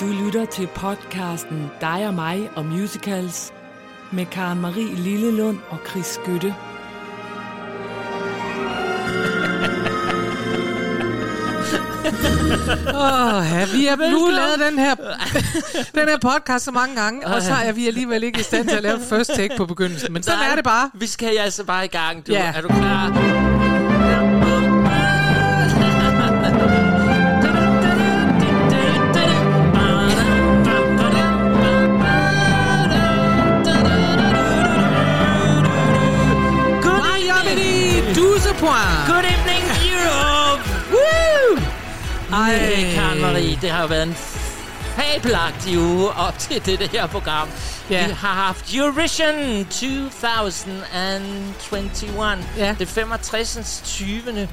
Du lytter til podcasten Dig og mig og musicals med Karen Marie Lillelund og Chris Skytte. Åh, ja, vi har nu lavet den her, den her podcast så mange gange, og så er vi alligevel ikke i stand til at lave first take på begyndelsen. Men sådan Nej, er det bare. Vi skal altså bare i gang, du. Ja. Er du klar? Ej. Karen Marie, det har været en fabelagtig uge op til det her program. Ja. Vi har haft Eurovision 2021. Ja. Det 65. 20.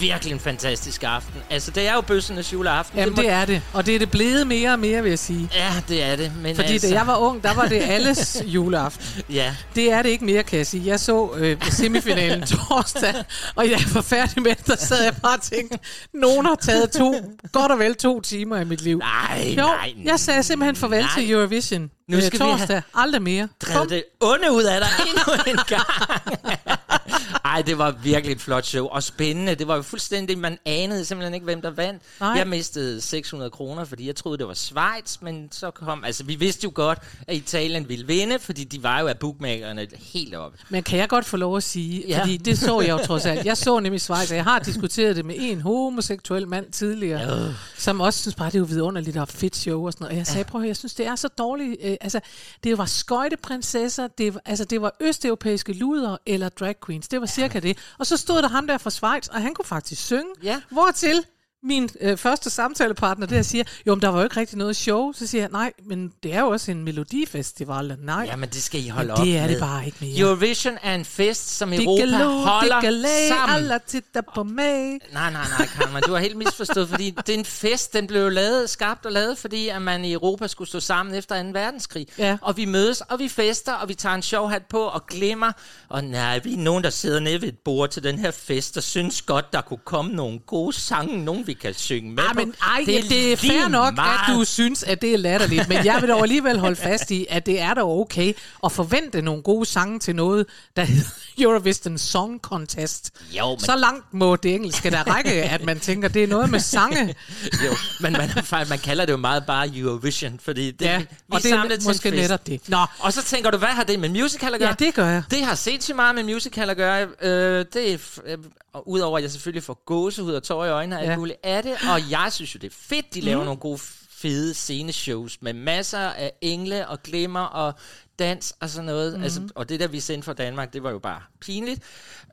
Virkelig en fantastisk aften. Altså, det er jo bøssernes juleaften. Jamen, må- det er det. Og det er det blevet mere og mere, vil jeg sige. Ja, det er det. Men Fordi altså, da jeg var ung, der var det alles juleaften. Ja, Det er det ikke mere, kan jeg sige. Jeg så øh, semifinalen torsdag, og jeg var færdig med det, der sad jeg bare og tænkte, nogen har taget to, godt og vel to timer i mit liv. nej, Jo, nej. jeg sagde simpelthen farvel Nej. til Eurovision. Nu øh, skal vi have torsdag. Aldrig mere. drevet det onde ud af dig endnu en gang. Ej, det var virkelig et flot show. Og spændende. Det var jo fuldstændig... Man anede simpelthen ikke, hvem der vandt. Nej. Jeg mistede 600 kroner, fordi jeg troede, det var Schweiz. Men så kom... Altså, vi vidste jo godt, at Italien ville vinde, fordi de var jo af bookmakerne helt oppe. Men kan jeg godt få lov at sige, Ja. fordi det så jeg jo trods alt. Jeg så nemlig Schweiz, og jeg har diskuteret det med en homoseksuel mand tidligere, Øh. som også synes bare, det er jo vidunderligt og fedt show og sådan noget. Og jeg sagde, prøv at høre, jeg synes, det er så dårligt. Altså, det var skøjteprinsesser, det var, altså, det var østeuropæiske luder eller drag queens. Det var cirka det. Og så stod der ham der fra Schweiz, og han kunne faktisk synge. Ja. Hvortil min øh, første samtalepartner der siger, jo, men der var jo ikke rigtig noget show. Så siger jeg, nej, men det er jo også en melodifestival. Nej, Jamen, det skal I holde men op det er med. det bare ikke mere. Eurovision er en fest, som Europa Digalo, holder digale, sammen. alle titter på mig. Nej, nej, nej, Karl, du har helt misforstået, fordi det er en fest, den blev lavet, skabt og lavet, fordi at man i Europa skulle stå sammen efter 2. verdenskrig. Ja. Og vi mødes, og vi fester, og vi tager en sjov hat på og glemmer. Og nej, vi er nogen, der sidder nede ved et bord til den her fest, og synes godt, der kunne komme nogle gode sange, nogen vi kan synge med på. men ej, det er, det er fair nok, meget. at du synes, at det er latterligt, men jeg vil dog alligevel holde fast i, at det er dog okay at forvente nogle gode sange til noget, der hedder Eurovision Song Contest. Jo, men- Så langt må det engelske der række, at man tænker, det er noget med sange. Jo, men man, man kalder det jo meget bare Eurovision, fordi det, Ja, vi og det er måske netop det. Nå. Og så tænker du, hvad har det med musical at gøre? Ja, det gør jeg. Det har sindssygt meget med musical at gøre. Øh, det er, øh, udover at jeg selvfølgelig får gåsehud og tårer i øjnene og alt Ja. muligt af det, og jeg synes jo, det er fedt, de laver nogle gode, fede sceneshows med masser af engle og glimmer og dans og sådan noget. Mm. Altså, og det der, vi sendte fra Danmark, det var jo bare pinligt.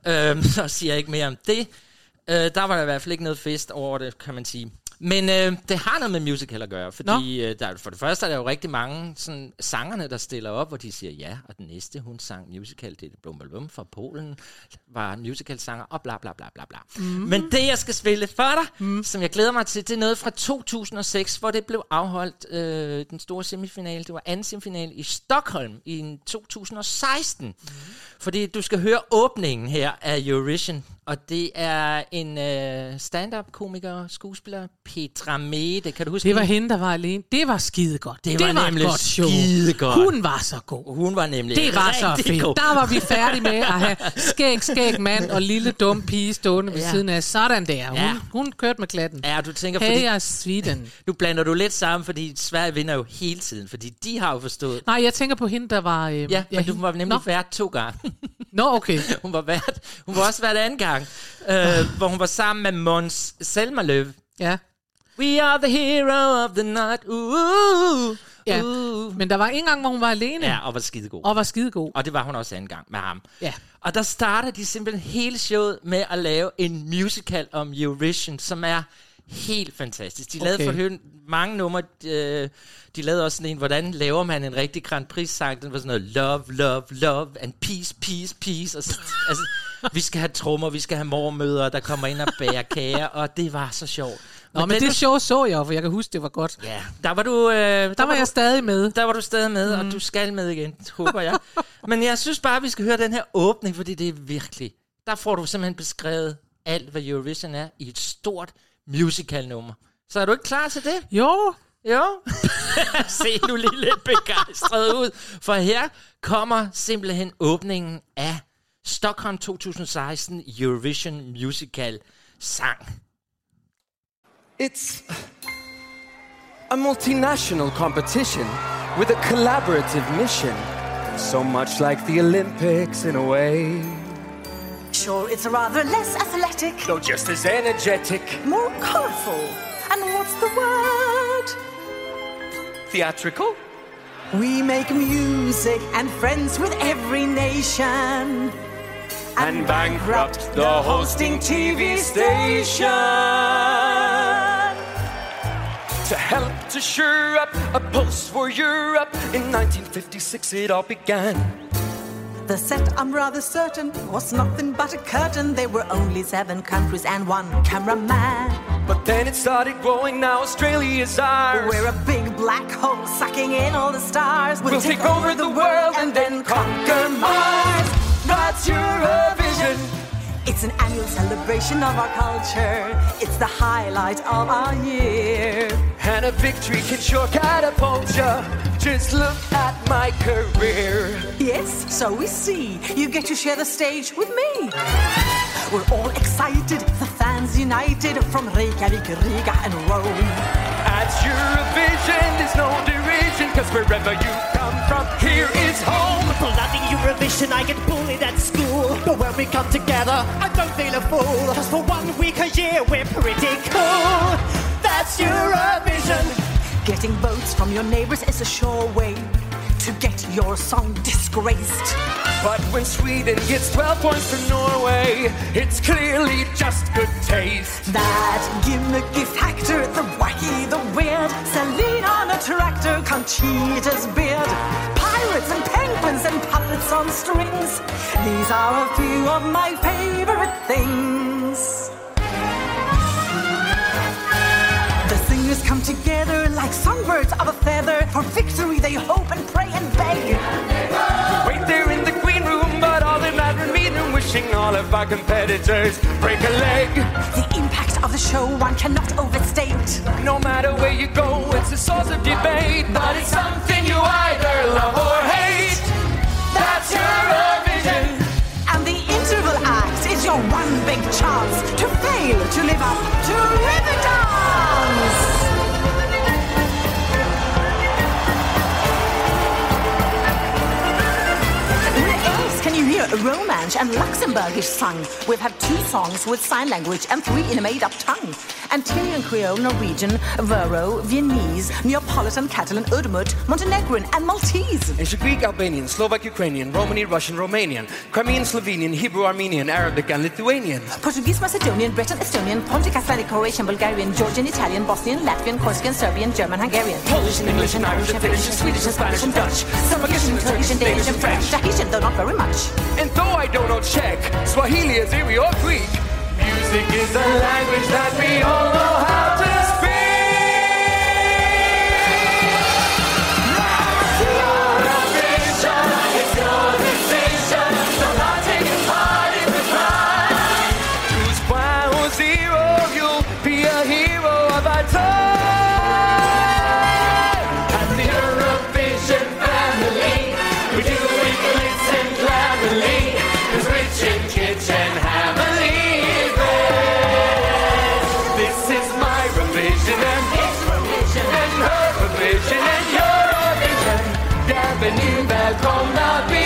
Øhm, så siger jeg ikke mere om det. Øh, der var der i hvert fald ikke noget fest over det, kan man sige. Men øh, det har noget med musical at gøre, fordi øh, der, for det første er der jo rigtig mange sådan, sangerne, der stiller op, hvor de siger ja, og den næste, hun sang musical, det er Blum Blum fra Polen, var musical-sanger, og bla bla bla bla bla. Mm. Men det, jeg skal spille for dig, mm. som jeg glæder mig til, det er noget fra 2006, hvor det blev afholdt, øh, den store semifinale, det var anden semifinale i Stockholm i 2016. Mm. Fordi du skal høre åbningen her af Eurovision, og det er en øh, stand-up-komiker, skuespiller, Petra Mede. Kan du huske Det var hende? der var alene. Det var skide godt. Det det var var nemlig godt show. skidegodt. Hun var så god. Hun var nemlig Det var så fedt. god. Der var vi færdige med at have skæg, skæg mand og lille dum pige stående ved Ja. siden af. Sådan der. Hun, Ja. hun kørte med klatten. Ja, du tænker, Hey, fordi jeg Sweden. nu blander du lidt sammen, fordi Sverige vinder jo hele tiden, fordi de har jo forstået. Nej, jeg tænker på hende, der var... Øh, Ja, men du hende- var nemlig Nå, vært to gange. Nå, okay. hun var vært. Hun var også vært anden gang, øh, hvor hun var sammen med Mons Selmerløv. Ja. We are the hero of the night. Uh, ja. uh. Men der var en gang, hvor hun var alene. Ja, og var skide god. Og var skidegod. Og det var hun også anden gang med ham. Ja. Og der starter de simpelthen hele showet med at lave en musical om Eurovision, som er helt fantastisk. De lavede Okay. for mange numre. De, de lavede også sådan en, hvordan laver man en rigtig Grand Prix-sang. Den var sådan noget love, love, love, and peace, peace, peace. Og så, altså, vi skal have trommer, vi skal have mormøder, der kommer ind og bærer kager, og det var så sjovt. Nå, men den det var- show så jeg for jeg kan huske, det var godt. Ja, der var du... Øh, der, Der var jeg du, stadig med. der var du stadig med, mm. og du skal med igen, håber jeg. Men jeg synes bare, vi skal høre den her åbning, fordi det er virkelig... Der får du simpelthen beskrevet alt, hvad Eurovision er, i et stort musical-nummer. Så er du ikke klar til det? Jo, Jo. Se nu lige lidt begejstret ud. For her kommer simpelthen åbningen af Stockholm 2016 Eurovision Musical sang. It's a multinational competition with a collaborative mission. So much like the Olympics in a way. Sure, it's rather less athletic, Though just as energetic, more colourful. And what's the word? theatrical. We make music and friends with every nation. And bankrupt the hosting TV station. To help to sure up a post for Europe, in 1956 it all began. The set, I'm rather certain, was nothing but a curtain. There were only seven countries and one cameraman. But then it started growing, now Australia's ours. We're a big black hole sucking in all the stars. We'll take over the world and then conquer Mars. That's Eurovision. It's an annual celebration of our culture. It's the highlight of our year. And a victory can sure catapult ya. Just look at my career. Yes, so we see. You get to share the stage with me. We're all excited, the fans united from Reykjavik, Riga, and Rome. At Eurovision, there's no derision, cause wherever you come from, here is home. For Bloody Eurovision, I get bullied at school. But when we come together, I don't feel a fool. Cause for one week a year, we're pretty cool. That's Eurovision. Getting votes from your neighbors is a sure way to get your song disgraced. But when Sweden gets 12 points from Norway, it's clearly just good taste. That gimmicky factor, the wacky, the weird. Celine on a tractor, Conchita's beard. Pirates and penguins and puppets on strings. These are a few of my favorite things. Come together like songbirds of a feather. For victory, they hope and pray and beg. Wait there in the green room, but all in that meeting, wishing all of our competitors break a leg. The impact of the show one cannot overstate. No matter where you go, it's a source of debate, but it's something you either love or hate. That's Eurovision. Romansh and Luxembourgish sung? We've had two songs with sign language and three in a made-up tongue. Antillean Creole, Norwegian, Vero, Viennese, Neapolitan, Catalan, Udmurt, Montenegrin, and Maltese. Ancient Greek, Albanian, Slovak, Ukrainian, Romani, Russian, Romanian, Crimean, Slovenian, Hebrew, Armenian, Arabic, and Lithuanian. Portuguese, Macedonian, Breton, Estonian, Pontic, Icelandic, Croatian, Bulgarian, Georgian, Italian, Bosnian, Latvian, Corsican, Serbian, German, Hungarian. Polish and English and Irish and Finnish and Swedish and Spanish and Dutch. Some Russian, Turkish, and Danish, and French. Tahitian, though not very much. And though I don't know Czech, Swahili, Azeri, or Greek, music is a language that we all know how to gonna be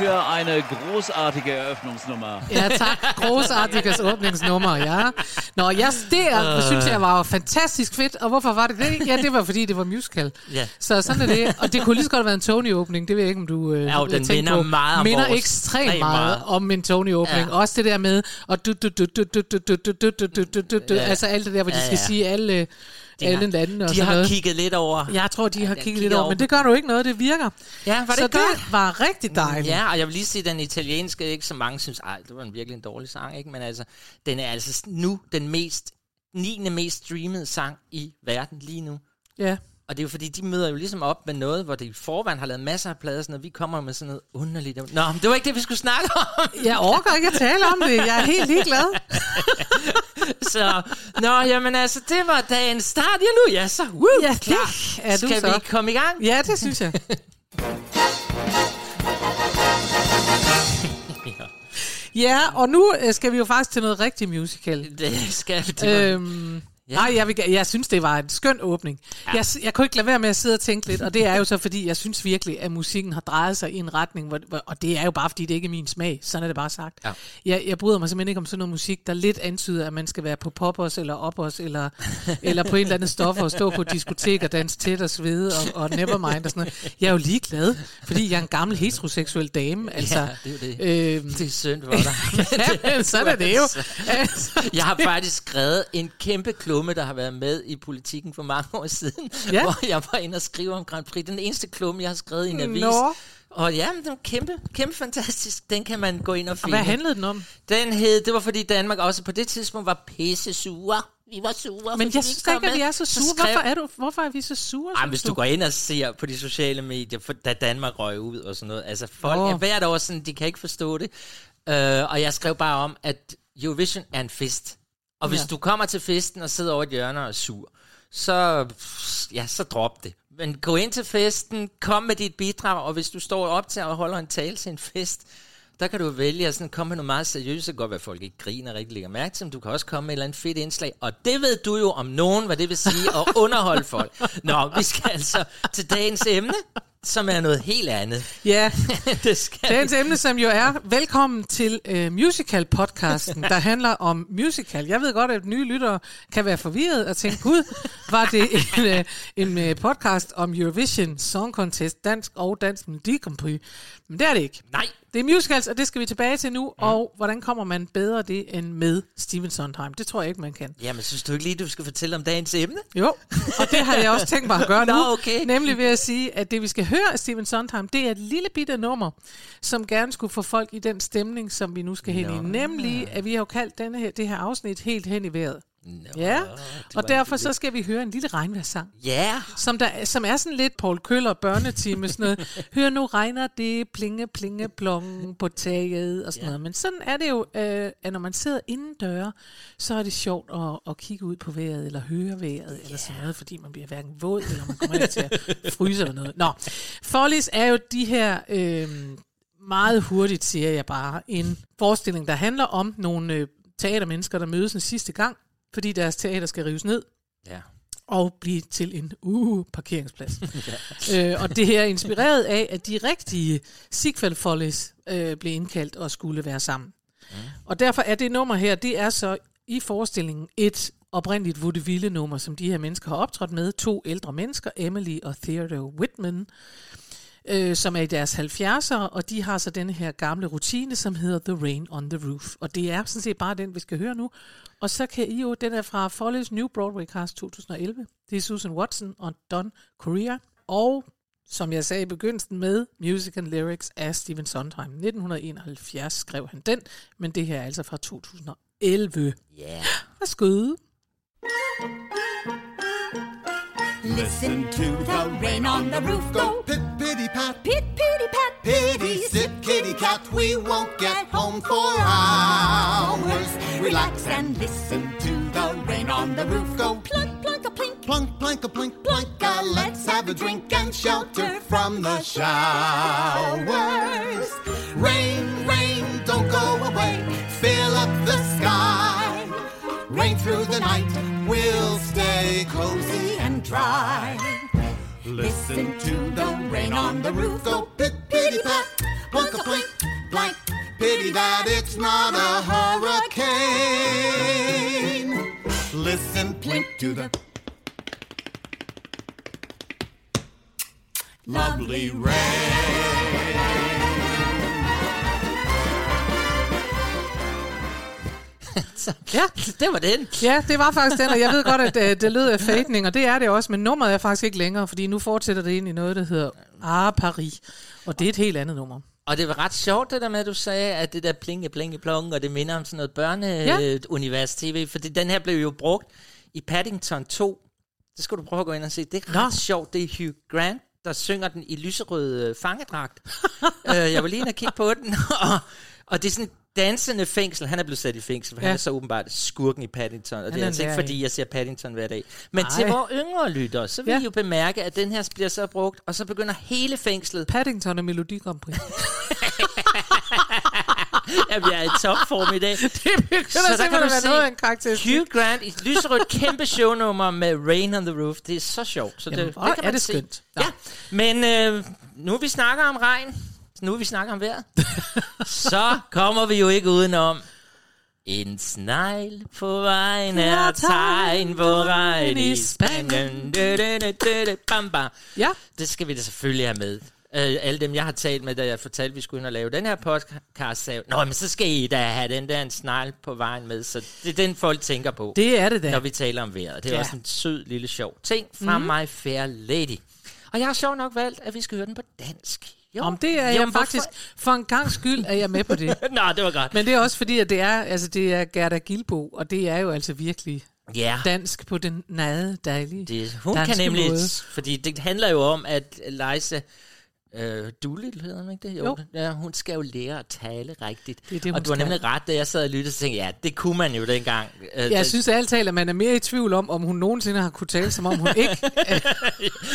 für eine großartige Eröffnungsnummer. Ja, tak. Großartiges åbningsnummer, ja. Nå, ja, det er, synes jeg var fantastisk fedt. Og hvorfor var det det? Ja, det var fordi, det var musical. Ja. Så sådan er det. Og det kunne lige så godt være en Tony-åbning. Det ved jeg ikke, om du øh, Ja, den minder på. meget om minder ekstremt meget meget. om en Tony-åbning. Ja. Også det der med, og du, du, du, du, du, du, du, du, du, du, du, du, du, altså alt det der, hvor de skal sige alle De alle har- landene og De har noget. kigget lidt over. Jeg tror, de har den kigget kigger lidt over, over. men det gør du ikke noget, det virker. Ja, var det så godt? det var rigtig dejligt. Ja, og jeg vil lige sige, den italienske, ikke så mange synes, ej, det var en virkelig en dårlig sang, ikke? Men altså, den er altså nu den mest, 9. mest streamede sang i verden lige nu. ja. Og det er jo fordi, de møder jo ligesom op med noget, hvor det i forvejen har lavet masser af plader, og sådan noget. vi kommer med sådan noget underligt. Nå, men det var ikke det, vi skulle snakke om. Jeg overgår ikke at tale om det. Jeg er helt ligeglad. Så, nå, jamen altså, det var dagens start. Ja, nu, ja, så, woo, Ja, klar. er du Skal så. vi komme i gang? Ja, det synes jeg. Ja, og nu øh, skal vi jo faktisk til noget rigtig musical. Det skal vi. Det Øhm, ja. Nej, jeg, vil, jeg synes, det var en skøn åbning. Ja. Jeg, jeg kunne ikke lade være med at sidde og tænke lidt, og det er jo så, fordi jeg synes virkelig, at musikken har drejet sig i en retning, hvor, hvor, og det er jo bare, fordi det ikke er min smag. Sådan er det bare sagt. Ja. Jeg, jeg bryder mig simpelthen ikke om sådan noget musik, der lidt antyder, at man skal være på poppers eller opos, eller, eller på en eller anden stof og stå på diskotek og danse tæt og svede og, og nevermind og sådan noget. Jeg er jo ligeglad, fordi jeg er en gammel heteroseksuel dame. Altså, ja, det er det. Øhm, Det er synd for dig. ja, sådan er det jo. Altså, Jeg har faktisk skrevet en kæmpe klumme, der har været med i politikken for mange år siden, Ja. hvor jeg var inde og skrive om Grand Prix. Den eneste klumme, jeg har skrevet i en avis. Nå. Og ja, den er kæmpe, kæmpe fantastisk. Den kan man gå ind og og finde. hvad handlede den om? Den hed, det var fordi Danmark også på det tidspunkt var pisse sure. Vi var sure. Men jeg synes ikke, at vi er så sure. skrev- Hvorfor er, du, hvorfor er vi så sure? Ej, hvis du går ind og ser på de sociale medier, for, da Danmark røg ud og sådan noget. Altså folk Nå. er hvert år sådan, de kan ikke forstå det. Uh, og jeg skrev bare om, at Eurovision er en fest. Og hvis Ja. du kommer til festen og sidder over et hjørne og er sur, så, ja, så drop det. Men gå ind til festen, kom med dit bidrag, og hvis du står op til og holder en tale til en fest, der kan du vælge at sådan komme med noget meget seriøst. Det kan godt være, at folk ikke griner rigtig lægger mærke til, men du kan også komme med et eller andet fedt indslag. Og det ved du jo om nogen, hvad det vil sige at underholde folk. Nå, vi skal altså til dagens emne, som er noget helt andet. Ja, det skal dagens emne, som jo er velkommen til uh, musical-podcasten, der handler om musical. Jeg ved godt, at nye lyttere kan være forvirret og tænke, gud, var det en, uh, en uh, podcast om Eurovision Song Contest, dansk og dansk Melodi Grand Prix. Men det er det ikke. Nej, Det er musicals, og det skal vi tilbage til nu. Mm. Og hvordan kommer man bedre det end med Steven Sondheim? Det tror jeg ikke, man kan. jamen synes du ikke lige, du skal fortælle om dagens emne? Jo, og det har jeg også tænkt mig at gøre nu. Nå, okay. Nemlig ved at sige, at det vi skal høre af Steven Sondheim, det er et lille bitte nummer, som gerne skulle få folk i den stemning, som vi nu skal hen i. Nemlig, at vi har jo kaldt denne her, det her afsnit helt hen i vejret. Nå, Ja, og derfor så skal vi høre en lille regnvejrssang. Ja, Som, der, som er sådan lidt Paul Køller børnetime, sådan noget. Hør nu regner det, plinge, plinge, plong på taget og sådan Ja. noget. Men sådan er det jo, øh, at når man sidder indendøre, så er det sjovt at, at kigge ud på vejret, eller høre vejret, eller sådan noget, fordi man bliver hverken våd, eller man kommer til at fryse eller noget. Nå, Follies er jo de her... Øh, meget hurtigt, siger jeg bare, en forestilling, der handler om nogle øh, teatermennesker, der mødes en sidste gang, fordi deres teater skal rives ned ja. og blive til en uh, parkeringsplads. øh, og det her er inspireret af, at de rigtige Sigfald Follies øh, blev indkaldt og skulle være sammen. Mm. Og derfor er det nummer her, det er så i forestillingen et oprindeligt vaudeville-nummer, som de her mennesker har optrådt med. To ældre mennesker, Emily og Theodore Whitman, øh, som er i deres 70'ere, og de har så denne her gamle rutine, som hedder The Rain on the Roof. Og det er sådan set bare den, vi skal høre nu. Og så kan I jo, den er fra Follies New Broadway Cast 2011. Det er Susan Watson og Don Correa. Og som jeg sagde i begyndelsen med Music and Lyrics af Stephen Sondheim. 1971 skrev han den, men det her er altså fra 2011. Ja. Værsgo. Listen to the rain on the roof go. Pit pitty pat, Pit pitty pat. pitty sit kitty cat. We won't get home for hours. Relax and listen to the rain on the roof go. Plunk, plunk, a plink. Plunk, plank, a plink, planka. Let's have a drink and shelter from the showers. Rain, rain, don't go away. Fill up the sky. Rain through the night. We'll stay cozy and dry. Listen to the rain on the roof go pit pitty pat, plunk a plink, blank. Pity that it's not a hurricane. Listen, plink to the lovely rain. Ja. Det var den. Ja, det var faktisk den, og jeg ved godt, at øh, det lød af fadning, og det er det også, men nummeret er faktisk ikke længere, fordi nu fortsætter det ind i noget, der hedder Ah Paris, og det er et helt andet nummer. Og det var ret sjovt, det der med, at du sagde, at det der plinge, plinge, plong, og det minder om sådan noget børneunivers tv, fordi den her blev jo brugt i Paddington 2. Det skal du prøve at gå ind og se. Det er ret sjovt. Det er Hugh Grant, der synger den i lyserød øh, fangedragt. øh, jeg var lige inde og kigge på den, og, og det er sådan et dansende fængsel. Han er blevet sat i fængsel, for ja. Han er så åbenbart skurken i Paddington, og det Han er er altså ikke, fordi jeg ser Paddington hver dag. Men Ej. til vores yngre lyttere, så vil Ja. I jo bemærke, at den her bliver så brugt, og så begynder hele fængslet Paddington og Melodi Grand Prix. at vi er i topform i dag. det begynder simpelthen at være noget af en karakteristik. Hugh Grant i et lyserødt kæmpe shownummer med Rain on the Roof. Det er så sjovt. Så Jamen, det, det kan er man det se. skønt. Ja. Men øh, nu vi snakker om regn, nu vi snakker om vejret, så kommer vi jo ikke udenom en snegl på vejen er tegn på regn i Spanien. Bam, bam. Ja. Det skal vi da selvfølgelig have med. Øh, alle dem, jeg har talt med, da jeg fortalte, at vi skulle ind og lave den her podcast, sagde, Nå, men så skal I da have den der en snegl på vejen med. Så det er den, folk tænker på, Det er det da. når vi taler om vejret. Det er Ja. også en sød, lille, sjov ting fra mm. My Fair Lady. Og jeg har sjovt nok valgt, at vi skal høre den på dansk. Jo. Om det er jeg Jamen, hvorfor- faktisk, for en gang skyld er jeg med på det. Nå, det var godt. Men det er også fordi, at det er, altså det er Gerda Gilbo, og det er jo altså virkelig Ja. dansk på den nade, dejlige Det, hun kan nemlig, måde. fordi det handler jo om, at Leise Øh, Doolittle hedder hun ikke det? Jo. Ja, hun skal jo lære at tale rigtigt. Det er det, og du har skal. nemlig ret, da jeg sad og lyttede, så tænkte ja, det kunne man jo dengang. Øh, Jeg da- synes alt talt, at man er mere i tvivl om, om hun nogensinde har kunne tale, som om hun ikke.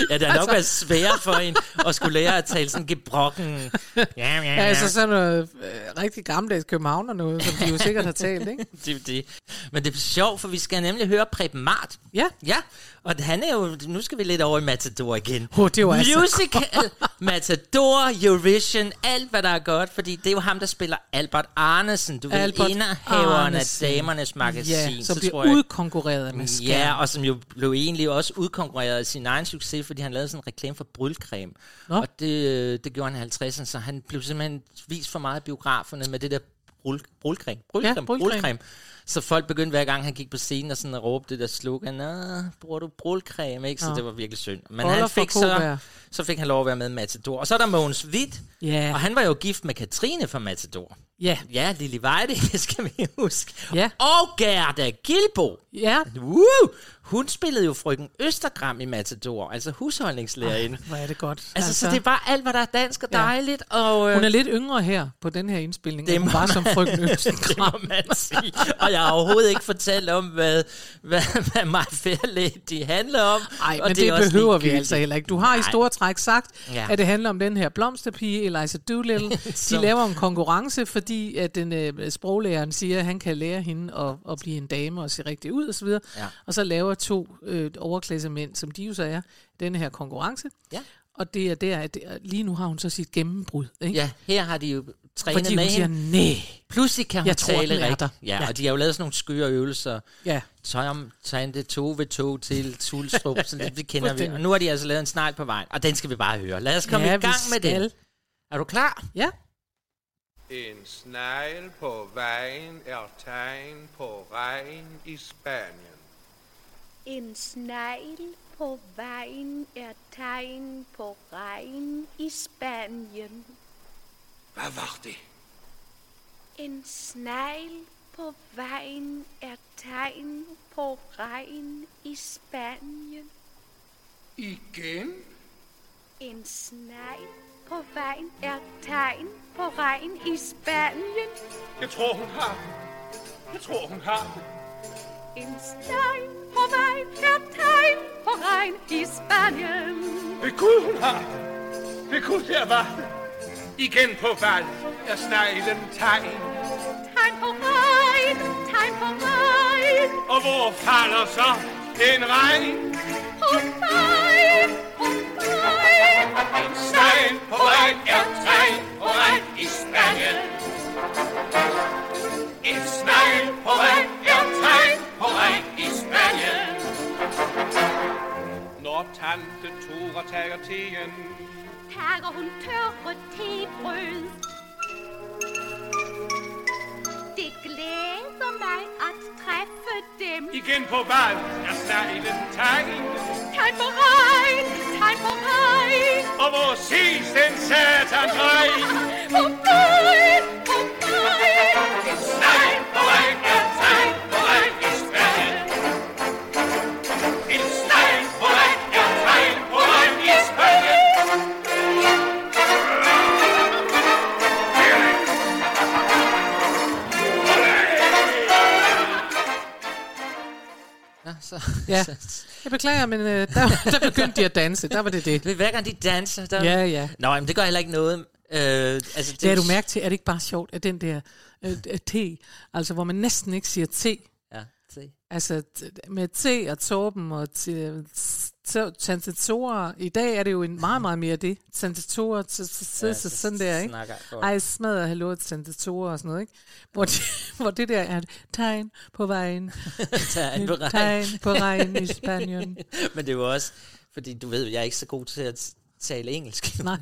ja, det har nok altså- været svært for en at skulle lære at tale sådan gebrokken. Ja, ja, Ja, ja. altså sådan noget øh, rigtig gammeldags københavner noget, som de jo sikkert har talt, ikke? det, er det. Men det er sjovt, for vi skal nemlig høre Preben Mart. Ja. Ja, og han er jo, nu skal vi lidt over i Matador igen. Oh, det var altså- Musical, Matador, Eurovision, alt hvad der er godt, fordi det er jo ham, der spiller Albert Arnesen, du ved, Albert inderhaveren af. Damernes Magasin. Ja, som så bliver tror jeg- udkonkurreret med skærm. Ja, og som jo blev egentlig også udkonkurreret af sin egen succes, fordi han lavede sådan en reklame for brylcreme. Nå. Og det, øh, det gjorde han i 50'erne, så han blev simpelthen vist for meget i biograferne med det der bryl, brylcreme. Brylcreme, Ja, ja, brylcreme. brylcreme. Så folk begyndte hver gang, han gik på scenen og sådan at råbe det der slogan, Nå, bruger du brylcreme, ikke? Så Nå. det var virkelig synd. Men Boller han fik så, så fik han lov at være med i Matador. Og så er der Mogens Witt, Ja. og han var jo gift med Katrine fra Matador. Ja. Ja, Lille Vejde, det skal vi huske. Ja. Og Gerda Gilbo. Ja. Woo! Hun spillede jo frøken Østergram i Matador, altså husholdningslærerinde. Hvor er det godt. Altså, så det er bare alt, hvad der er dansk og Ja. dejligt. Og, øh, Hun er lidt yngre her på den her indspilning, Det end hun var som det må man sige. Og jeg har overhovedet ikke fortalt om, hvad, hvad, hvad My Fair Lady handler om. Nej, og men det, også behøver vi altså heller ikke. Du har i Nej. store træk sagt, Ja. at det handler om den her blomsterpige, Eliza Doolittle. De laver en konkurrence, fordi at den øh, sproglæreren siger, at han kan lære hende at, at blive en dame og se rigtig ud osv. Ja. Og så laver to øh, overklassemænd, som de jo så er, denne her konkurrence. Ja. Og det er der, at det, lige nu har hun så sit gennembrud. Ikke? Ja, her har de jo trænet Fordi med siger, hende. nej. Pludselig kan hun Jeg tror, tale er rigtigt. Ja, Ja. og de har jo lavet sådan nogle skøre øvelser. Ja. Tom, Tante, Tove, Tog til Tulstrup, så det, det kender vi. Og nu har de altså lavet en snegl på vejen, og den skal vi bare høre. Lad os komme Ja, i gang med den. skal. Er du klar? Ja. En snegl på vejen er tegn på regn i Spanien. En snegl på vejen er tegn på regn i Spanien. Hvad var det? En snegl på vejen er tegn på regn i Spanien. Igen? En snegl på vejen er tegn på regn i Spanien. Jeg tror, hun har. Jeg tror, hun har. En snegl på vejen er tegn på regn i Spanien. Ved Gud, hun. Ved Gud, der var den. Igen på valg er sneglen tegn. Tegn på regn, tegn på regn. Og hvor falder så en regn? På mig, på mig. En snegl på vejen er tegn på regn i Spanien. Når tante Tora tager teen, Tager hun tørre tebrød. Det glæder mig at Igen på vej er sneglen tegn. På regn. Og hvor ses den satan regn? På regn, på. En snegl Ja, så. Ja. Jeg beklager, men øh, der, der begyndte de at danse. Der var det det. Er hver gang de danser. Der... Ja, ja. Nå, men det gør heller ikke noget. Øh, altså, det, Det har du mærke til, er det ikke bare sjovt, at den der øh, T, altså hvor man næsten ikke siger T, Ja, se. altså t- med T og Torben og t- t- tantatorer, i dag er det jo en meget, meget mere det. Tantatorer, t- t- Ja, t- så sådan der, ikke? Ej, smadrer hallo tantatorer og sådan noget, ikke? Hvor det, hvor det der er tegn på vejen. Tegn på regn. tegn på regn i Spanien. Men det er jo også, fordi du ved, jeg er ikke så god til at tale engelsk. Nej.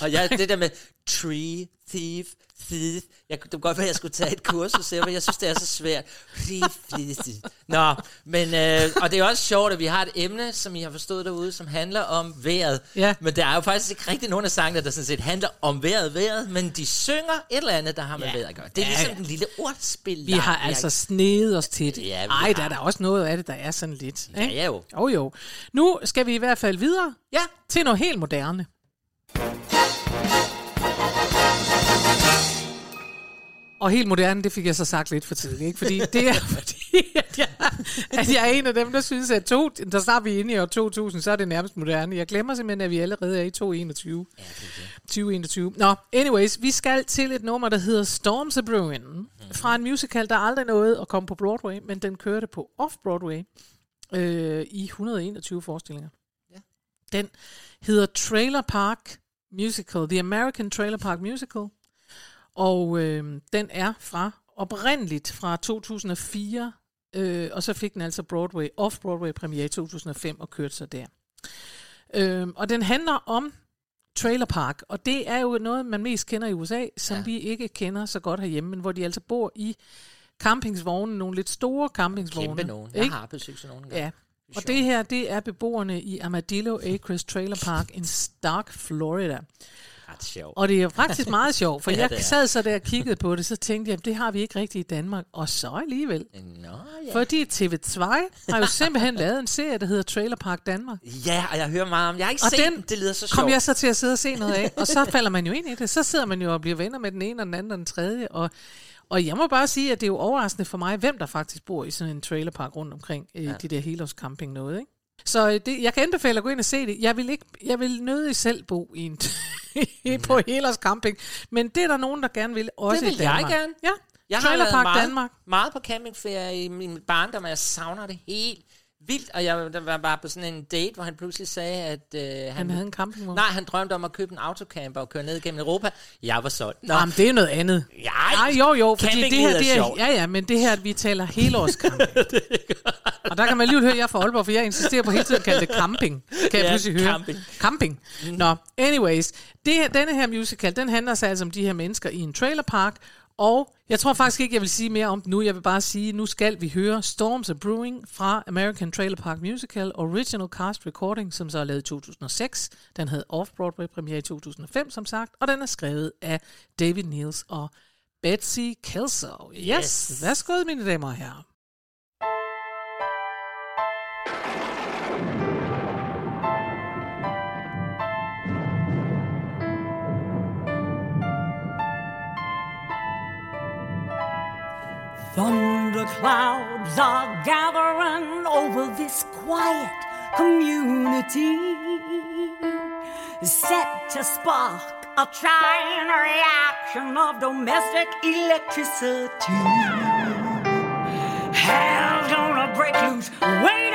og jeg, det der med tree, thief, thief, jeg, det kunne godt være, at jeg skulle tage et kursus, men jeg synes, det er så svært. Thief. Nå, men, øh, og det er også sjovt, at vi har et emne, som I har forstået derude, som handler om vejret. Ja. Men der er jo faktisk ikke rigtig nogen af sangene, der sådan set handler om vejret, vejret, men de synger et eller andet, der har med Ja. vejret at gøre. Det er Ja, ligesom ja. en lille ordspil. Vi har altså snedet os til det. Ja, Ej, der er der også noget af det, der er sådan lidt. Ja, ikke? ja jo. Jo, jo. Nu skal vi i hvert fald videre Ja. til noget helt moderne. Og helt moderne, det fik jeg så sagt lidt for tidligt, ikke? Fordi det er fordi, at jeg, at jeg er en af dem, der synes, at to, der snart vi er inde i år 2000, så er det nærmest moderne. Jeg glemmer simpelthen, at vi allerede er i 2021. Ja, det det. 2021. Nå, anyways, vi skal til et nummer, der hedder Storms a Brewing, mm-hmm. fra en musical, der aldrig nåede at komme på Broadway, men den kørte på Off-Broadway øh, i 121 forestillinger. Ja. Den hedder Trailer Park Musical, The American Trailer Park Musical, og øh, den er fra oprindeligt fra 2004, øh, og så fik den altså Broadway, Off-Broadway premiere i 2005 og kørte så der. Øh, og den handler om Trailer Park, og det er jo noget, man mest kender i USA, som Ja. vi ikke kender så godt herhjemme, men hvor de altså bor i campingsvogne, nogle lidt store campingsvogne. Kæmpe nogen. Jeg ikke? har besøgt sådan nogle. Ja. Og det her, det er beboerne i Armadillo Acres Trailer Park i Stark, Florida. Ret sjovt. Og det er faktisk meget sjovt, for Ja, jeg sad så der og kiggede på det, så tænkte jeg, det har vi ikke rigtigt i Danmark. Og så alligevel. Nå, ja. Fordi TV2 har jo simpelthen lavet en serie, der hedder Trailer Park Danmark. Ja, og jeg hører meget om. Jeg har ikke Og set den. Det lyder så Kom sjovt. jeg så til at sidde og se noget af, og så falder man jo ind i det. Så sidder man jo og bliver venner med den ene og den anden og den tredje. Og, og jeg må bare sige, at det er jo overraskende for mig, hvem der faktisk bor i sådan en trailerpark rundt omkring ja. de der helårscamping noget, ikke? Så øh, det, jeg kan anbefale at gå ind og se det. Jeg vil, ikke, jeg vil nødig selv bo i en på helårs camping, men det er der nogen, der gerne vil, også det vil i Danmark. jeg gerne. Ja, Jeg har været meget, Danmark. meget på campingferie i min barndom, og jeg savner det helt vildt. Og jeg der var bare på sådan en date, hvor han pludselig sagde, at øh, han, Han havde en campingvogn. Nej, han drømte om at købe en autocamper og køre ned gennem Europa. Jeg var sådan. Nå, Jamen, det er noget andet. Nej, jo, jo, fordi det her, er det er, sjovt. ja, ja, men det her, at vi taler helårscamping. og der kan man lige høre, at jeg er fra Aalborg, for jeg insisterer på hele tiden at kalde det camping. Kan jeg Ja, pludselig høre. camping. Camping. Nå, anyways. Det her, denne her musical, den handler sig altså om de her mennesker i en trailerpark, og jeg tror faktisk ikke, jeg vil sige mere om den nu. Jeg vil bare sige, nu skal vi høre Storms of Brewing fra American Trailer Park Musical Original Cast Recording, som så er lavet i 2006. Den havde Off-Broadway premiere i 2005, som sagt, og den er skrevet af David Niels og Betsy Kelso. Yes, Yes. værsgo, mine damer og herrer. Thunder clouds are gathering over this quiet community, set to spark a chain reaction of domestic electricity. Hell's gonna break loose. Wait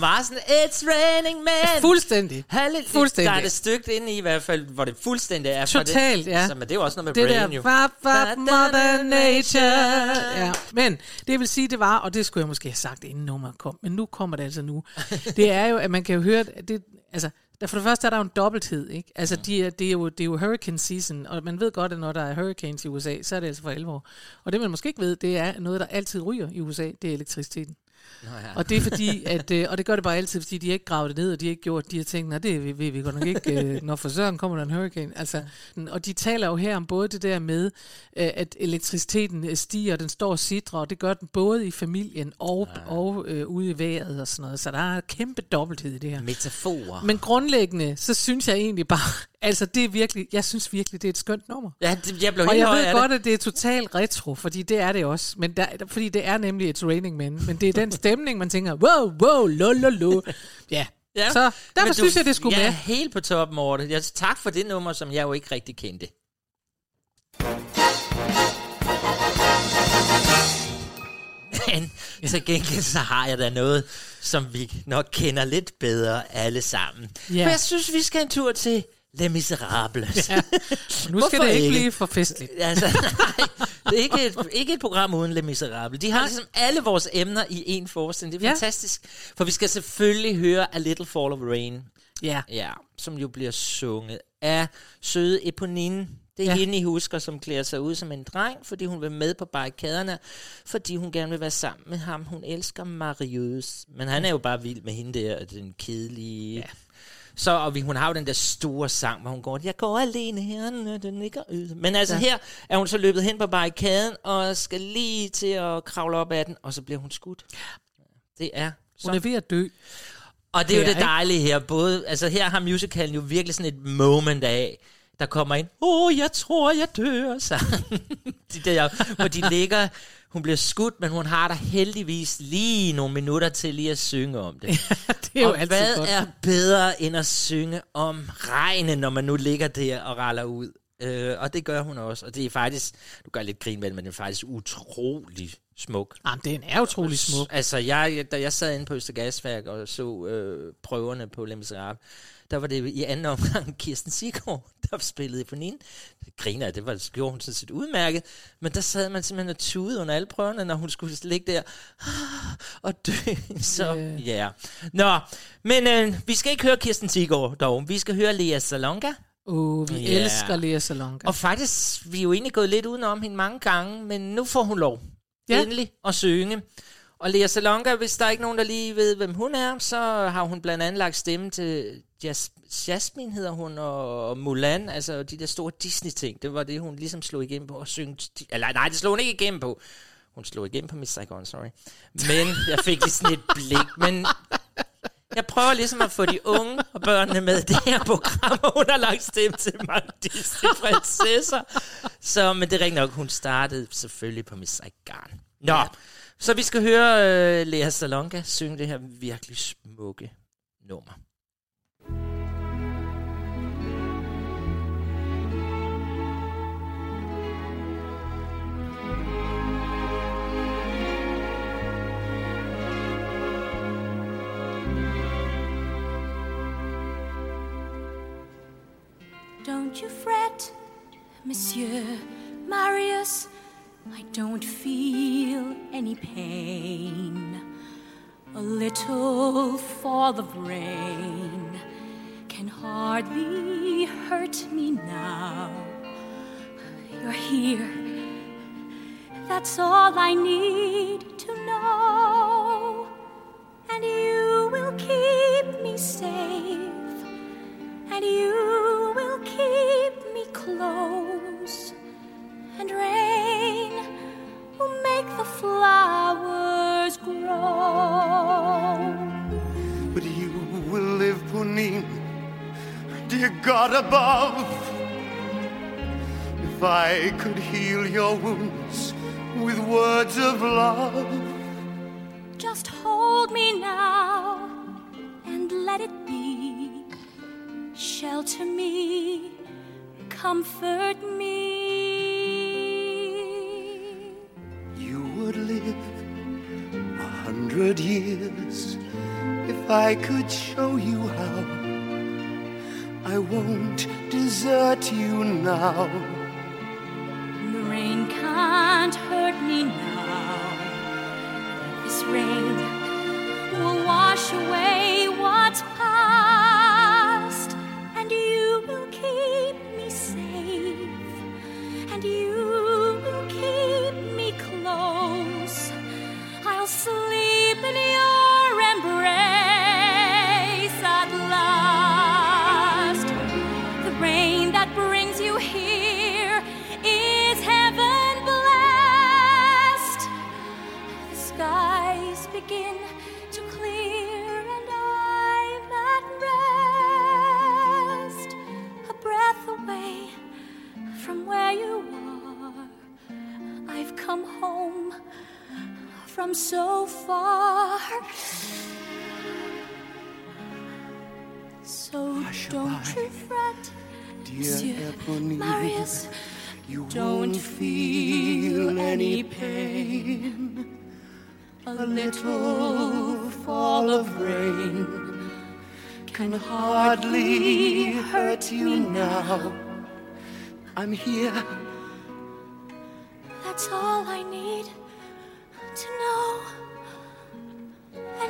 Var meget sådan, it's raining man. Fuldstændig. Halleluja. Fuldstændig. Der er det stygt inde i, i hvert fald, hvor det fuldstændig er. for Totalt, det, ja. Så, men det er jo også noget med det brain, der, jo. vap, vap, mother nature. Ja. Men det vil sige, det var, og det skulle jeg måske have sagt, inden nummeret kom, men nu kommer det altså nu. det er jo, at man kan jo høre, at det, altså, der for det første er der jo en dobbelthed, ikke? Altså, de er, det, er jo, det er jo hurricane season, og man ved godt, at når der er hurricanes i USA, så er det altså for alvor. Og det, man måske ikke ved, det er noget, der altid ryger i USA, det er elektriciteten. Nå ja. Og det er fordi, at, øh, og det gør det bare altid, fordi de har ikke gravet det ned, og de har ikke gjort, de har tænkt, nej, det ved vi godt nok ikke, øh, når for søren kommer der en hurricane. Altså, og de taler jo her om både det der med, øh, at elektriciteten øh, stiger, den står og sidrer, og det gør den både i familien og, ja. og øh, ude i vejret og sådan noget. Så der er kæmpe dobbelthed i det her. Metaforer. Men grundlæggende, så synes jeg egentlig bare, altså det er virkelig, jeg synes virkelig, det er et skønt nummer. Ja, det, jeg blev Og jeg ved godt, det. at det er totalt retro, fordi det er det også. Men der, fordi det er nemlig et raining man. Men det er den stemning, man tænker, wow, wow, lo, lo, lo. Ja, Ja. så derfor Men synes jeg, det skulle jeg er helt på toppen over det. Jeg, tak for det nummer, som jeg jo ikke rigtig kendte. Men til gengæld så har jeg da noget, som vi nok kender lidt bedre alle sammen. Ja. For jeg synes, vi skal en tur til Les Miserables. Ja. Nu skal det ikke ikke? blive for festligt. Altså, nej, det er ikke et, ikke et program uden Les Miserables. De har ligesom alle vores emner i en forestilling. Det er Ja. fantastisk. For vi skal selvfølgelig høre A Little Fall of Rain. Ja. Ja, som jo bliver sunget af søde Eponine. Det er ja. hende, I husker, som klæder sig ud som en dreng, fordi hun vil med på barrikaderne, fordi hun gerne vil være sammen med ham. Hun elsker Marius. Men han er jo bare vild med hende der, den kedelige... Ja. Så, og vi, hun har jo den der store sang, hvor hun går, jeg går alene her, når den ligger ude. Men altså ja. Her er hun så løbet hen på barrikaden, og skal lige til at kravle op ad den, og så bliver hun skudt. Det er så Hun er ved at dø. og det er jo det dejlige her. Både, altså her har musicalen jo virkelig sådan et moment af, der kommer ind, åh, oh, jeg tror, jeg dør, så de der, hvor de ligger, hun bliver skudt, men hun har der heldigvis lige nogle minutter til lige at synge om det. Det er jo og hvad godt. er bedre end at synge om regnen, når man nu ligger der og raller ud? Øh, og det gør hun også. Og det er faktisk, du gør lidt grin med men det er faktisk utrolig smuk. Jamen, den er utrolig smuk. Altså, jeg, da jeg sad inde på Østergasværk og så øh, prøverne på Miserables, der var det i anden omgang Kirsten Sigård, der spillede på Det griner jeg, det var, det gjorde hun sådan set udmærket. Men der sad man simpelthen og tudede under alle prøverne, når hun skulle ligge der og dø. Så ja. Ja. Yeah. Nå, men øh, vi skal ikke høre Kirsten Sigård dog. Vi skal høre Lea Salonga. Åh, vi Ja. elsker Lea Salonga. Og faktisk, vi er jo egentlig gået lidt udenom hende mange gange, men nu får hun lov Ja. endelig at synge. Og Lea Salonga, hvis der er ikke nogen, der lige ved, hvem hun er, så har hun blandt andet lagt stemme til Jas- Jasmine, hedder hun, og Mulan, altså de der store Disney-ting. Det var det, hun ligesom slog igennem på at synge. Eller nej, det slog hun ikke igennem på. Hun slog igennem på Miss Saigon, sorry. Men jeg fik lige sådan et blik. Men jeg prøver ligesom at få de unge og børnene med det her program, og hun har lagt stemme til mange Disney-prinsesser. Så, men det er rigtigt nok, hun startede selvfølgelig på Miss Saigon. Nå, ja. så vi skal høre uh, Lea Salonga synge det her virkelig smukke nummer. Don't you fret, Monsieur Marius. I don't feel any pain. A little fall of rain can hardly hurt me now. You're here. That's all I need to know. And you will keep me safe and you will keep me close, and rain will make the flowers grow. But you will live, Punine, dear God above. If I could heal your wounds with words of love, Just hold me now and let it be. Shelter me, comfort me. you would live a hundred years if I could show you how. I won't desert you now. From so far. So don't you fret, Dear Marius. you Don't won't feel any pain. A little fall of rain can hardly hurt you now. I'm here. That's all I need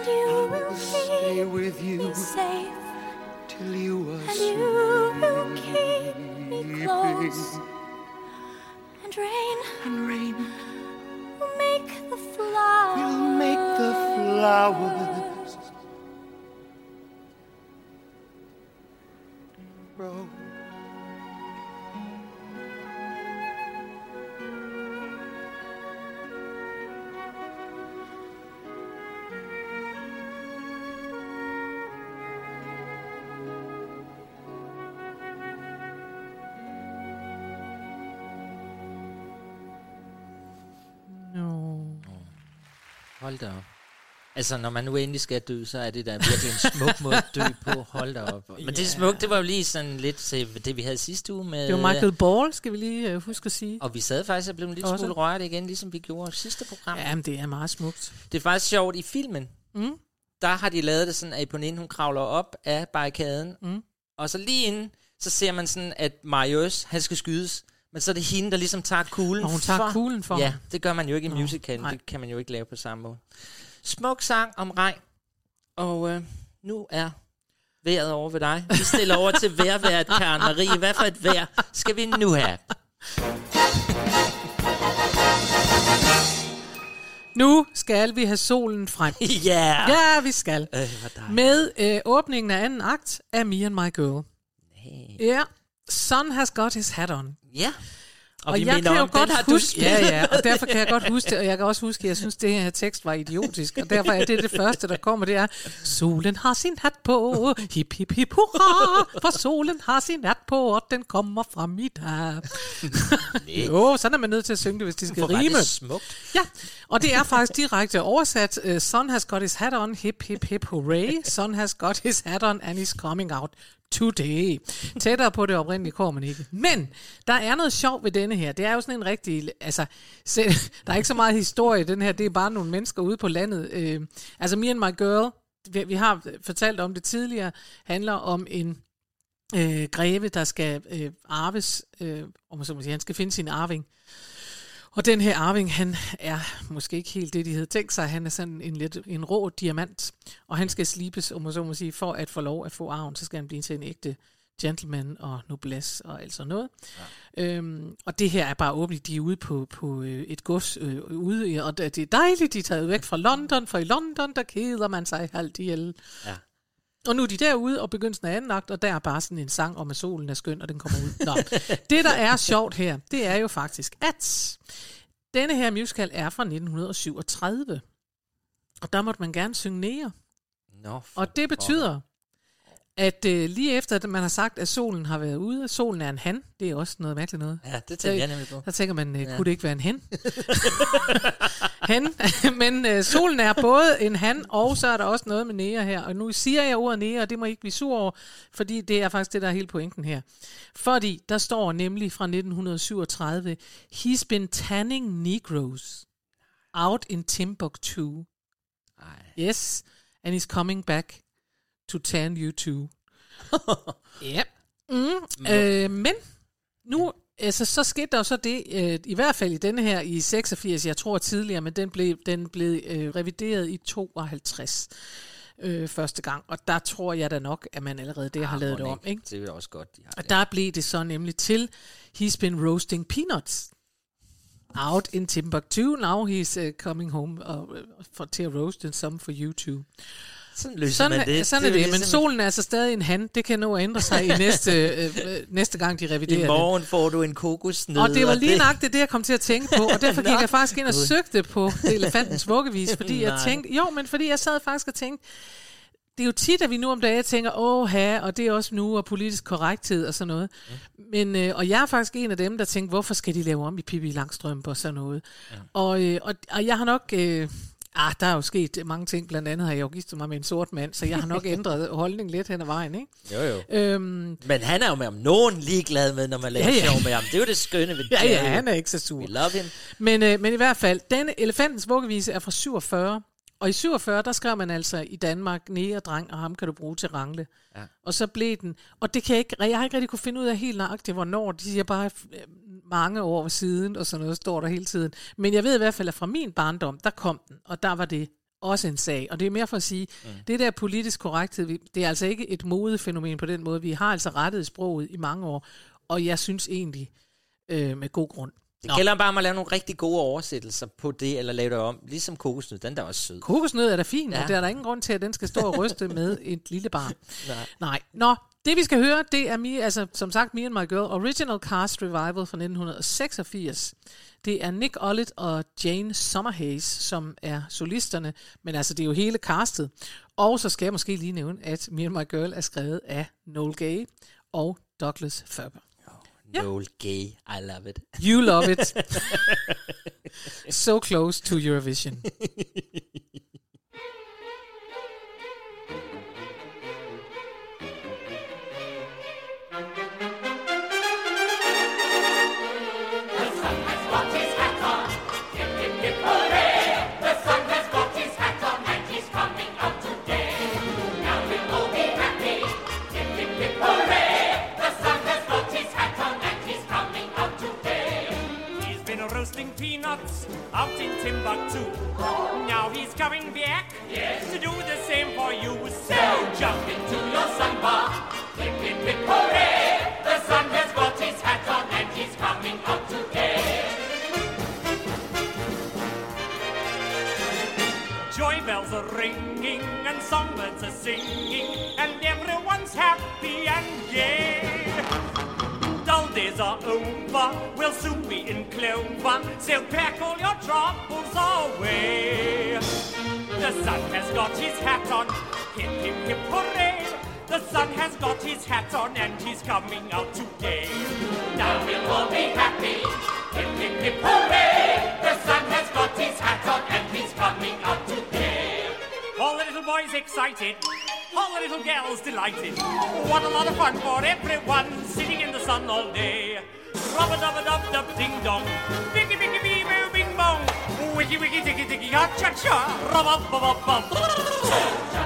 And you will Stay with you me safe. till you are And you will keep me close. And rain, and rain will make the flowers. will make the flowers Hold da op. Altså, når man nu endelig skal dø, så er det da virkelig en smuk måde at dø på. Hold da op. Men det smukke, det var jo lige sådan lidt til det, vi havde sidste uge med... Det var Michael Ball, skal vi lige uh, huske at sige. Og vi sad faktisk og blev en lille Også. smule rørt igen, ligesom vi gjorde sidste program. Ja, men det er meget smukt. Det er faktisk sjovt i filmen. Mm. Der har de lavet det sådan, at Eponine, hun kravler op af barrikaden. Mm. Og så lige inden, så ser man sådan, at Marius, han skal skydes. Men så er det hende, der ligesom tager kuglen Og hun tager for. kuglen for Ja, det gør man jo ikke i Nå, musical. nej. Det kan man jo ikke lave på samme måde. Smuk sang om regn. Og øh, nu er vejret over ved dig. Vi stiller over til vejrværet, Karen Marie. Hvad for et vejr skal vi nu have? Nu skal vi have solen frem. Ja! Ja, vi skal. Øh, hvor dejligt. Med øh, åbningen af anden akt af Me and My Girl. Ja, Sun has got his hat on. Ja. Og, Og jeg kan jo godt har huske, ja, ja, og derfor kan jeg godt huske det, og jeg kan også huske, at jeg synes, at det her tekst var idiotisk, og derfor er det det første, der kommer, det er, solen har sin hat på, hip hip hip hurra, for solen har sin hat på, og den kommer fra mit hat. jo, sådan er man nødt til at synge det, hvis de skal rime. det smukt. Ja, og det er faktisk direkte oversat. Uh, Sun has got his hat on, hip hip hip hooray. Sun has got his hat on, and he's coming out today. Tættere på det oprindelige kommer man ikke. Men der er noget sjovt ved denne her. Det er jo sådan en rigtig... Altså, se, der er ikke så meget historie i den her. Det er bare nogle mennesker ude på landet. Øh, altså, Me and My Girl, vi, vi har fortalt om det tidligere, handler om en øh, greve, der skal øh, arves, øh, om man så må sige, han skal finde sin arving. Og den her arving, han er måske ikke helt det, de havde tænkt sig. Han er sådan en, lidt, en rå diamant, og han skal slibes, om man så må sige, for at få lov at få arven, så skal han blive til en ægte gentleman og noblesse og alt sådan noget. Ja. Øhm, og det her er bare åbent, de er ude på, på øh, et gods øh, ude, og det det er dejligt, de er taget væk fra London, for i London, der keder man sig halvt ihjel. Ja. Og nu er de derude, og begyndelsen af anden akt, og der er bare sådan en sang om, at solen er skøn, og den kommer ud. Nå. det, der er sjovt her, det er jo faktisk, at denne her musical er fra 1937. Og der måtte man gerne synge nære. Nå, for Og det betyder, at øh, lige efter, at man har sagt, at solen har været ude, solen er en han, det er også noget mærkeligt noget. Ja, det tænker jeg nemlig på. Der tænker man, øh, Ja. kunne det ikke være en hen? hen. Men øh, solen er både en han, og så er der også noget med nære her. Og nu siger jeg ordet nære, og det må I ikke blive sur over, fordi det er faktisk det, der er hele pointen her. Fordi der står nemlig fra 1937, He's been tanning Negroes out in Timbuktu. Yes, and he's coming back to tan you too. ja. Mm, øh, men nu, altså, så skete der jo så det, øh, i hvert fald i denne her i 86, jeg tror tidligere, men den blev, den blev øh, revideret i 52 øh, første gang, og der tror jeg da nok, at man allerede der har lavet det om. Ikke? Det er også godt, de har Og der blev det så nemlig til, he's been roasting peanuts out in Timbuktu, now he's uh, coming home uh, for, til at roast and some for you too. Sådan løser sådan, man det. Sådan Det er det, jo men ligesom- solen er altså stadig en han. Det kan nå at ændre sig i næste, øh, øh, næste gang, de reviderer I det. morgen får du en kokosnød. Og det var lige nøjagtigt det, jeg kom til at tænke på, og derfor gik jeg faktisk ind og søgte på elefantens vuggevis, fordi jeg tænkte, jo, men fordi jeg sad faktisk og tænkte, det er jo tit, at vi nu om dagen tænker, åh ha, og det er også nu, og politisk korrekthed og sådan noget. Men, øh, og jeg er faktisk en af dem, der tænkte, hvorfor skal de lave om i Pippi Langstrømpe og sådan noget. Ja. Og, øh, og, og jeg har nok... Øh, Ah, der er jo sket mange ting. Blandt andet har jeg jo giftet mig med en sort mand, så jeg har nok ændret holdning lidt hen ad vejen, ikke? Jo, jo. Øhm, Men han er jo med om nogen ligeglad med, når man laver Ja, ja, ja. ja. sjov med ham. Det er jo det skønne ved Ja, ja, Jerry. han er ikke så sur. We love him. Men, øh, men i hvert fald, denne elefantens vuggevise er fra 47, og i 47, der skrev man altså i Danmark, nære dreng, og ham kan du bruge til rangle. Ja. Og så blev den, og det kan jeg ikke, jeg har ikke rigtig kunne finde ud af helt nøjagtigt, hvornår, de siger bare mange år siden, og sådan noget står der hele tiden. Men jeg ved i hvert fald, at fra min barndom, der kom den, og der var det også en sag. Og det er mere for at sige, mm. det der politisk korrekthed, det er altså ikke et modefænomen på den måde. Vi har altså rettet sproget i mange år, og jeg synes egentlig, øh, med god grund. Det gælder bare om at lave nogle rigtig gode oversættelser på det, eller lave det om. Ligesom kokosnød, den der er også sød. Kokosnød er da fint, ja. Ja. og der er der ingen grund til, at den skal stå og ryste med et lille barn. Nej. Nej. Nå, Det vi skal høre, det er Me, altså, som sagt Me and My Girl, Original Cast Revival fra 1986. Det er Nick Ollet og Jane Summerhays, som er solisterne, men altså det er jo hele castet. Og så skal jeg måske lige nævne, at Me and My Girl er skrevet af Noel Gay og Douglas Faber. Noel Gay, I love it. You love it. so close to Eurovision. you. So Jump into your sunbar. Hip, hip, hip, hooray! The sun has got his hat on and he's coming out today. joy bells are ringing and songbirds are singing and everyone's happy and gay. Dull days are over, we'll soon be in clover, so pack all your troubles away. The sun has got his hat The sun has got his hat on and he's coming out today. Now we'll all be happy. Hip, hip, hip, hooray! The sun has got his hat on and he's coming out today. All the little boys excited, all the little girls delighted. What a lot of fun for everyone sitting in the sun all day. Rubba dubba dub dub ding dong, bicky bicky bee boo bing bong, wiki wiki ticky ticky ha cha cha, rubba bubba bub.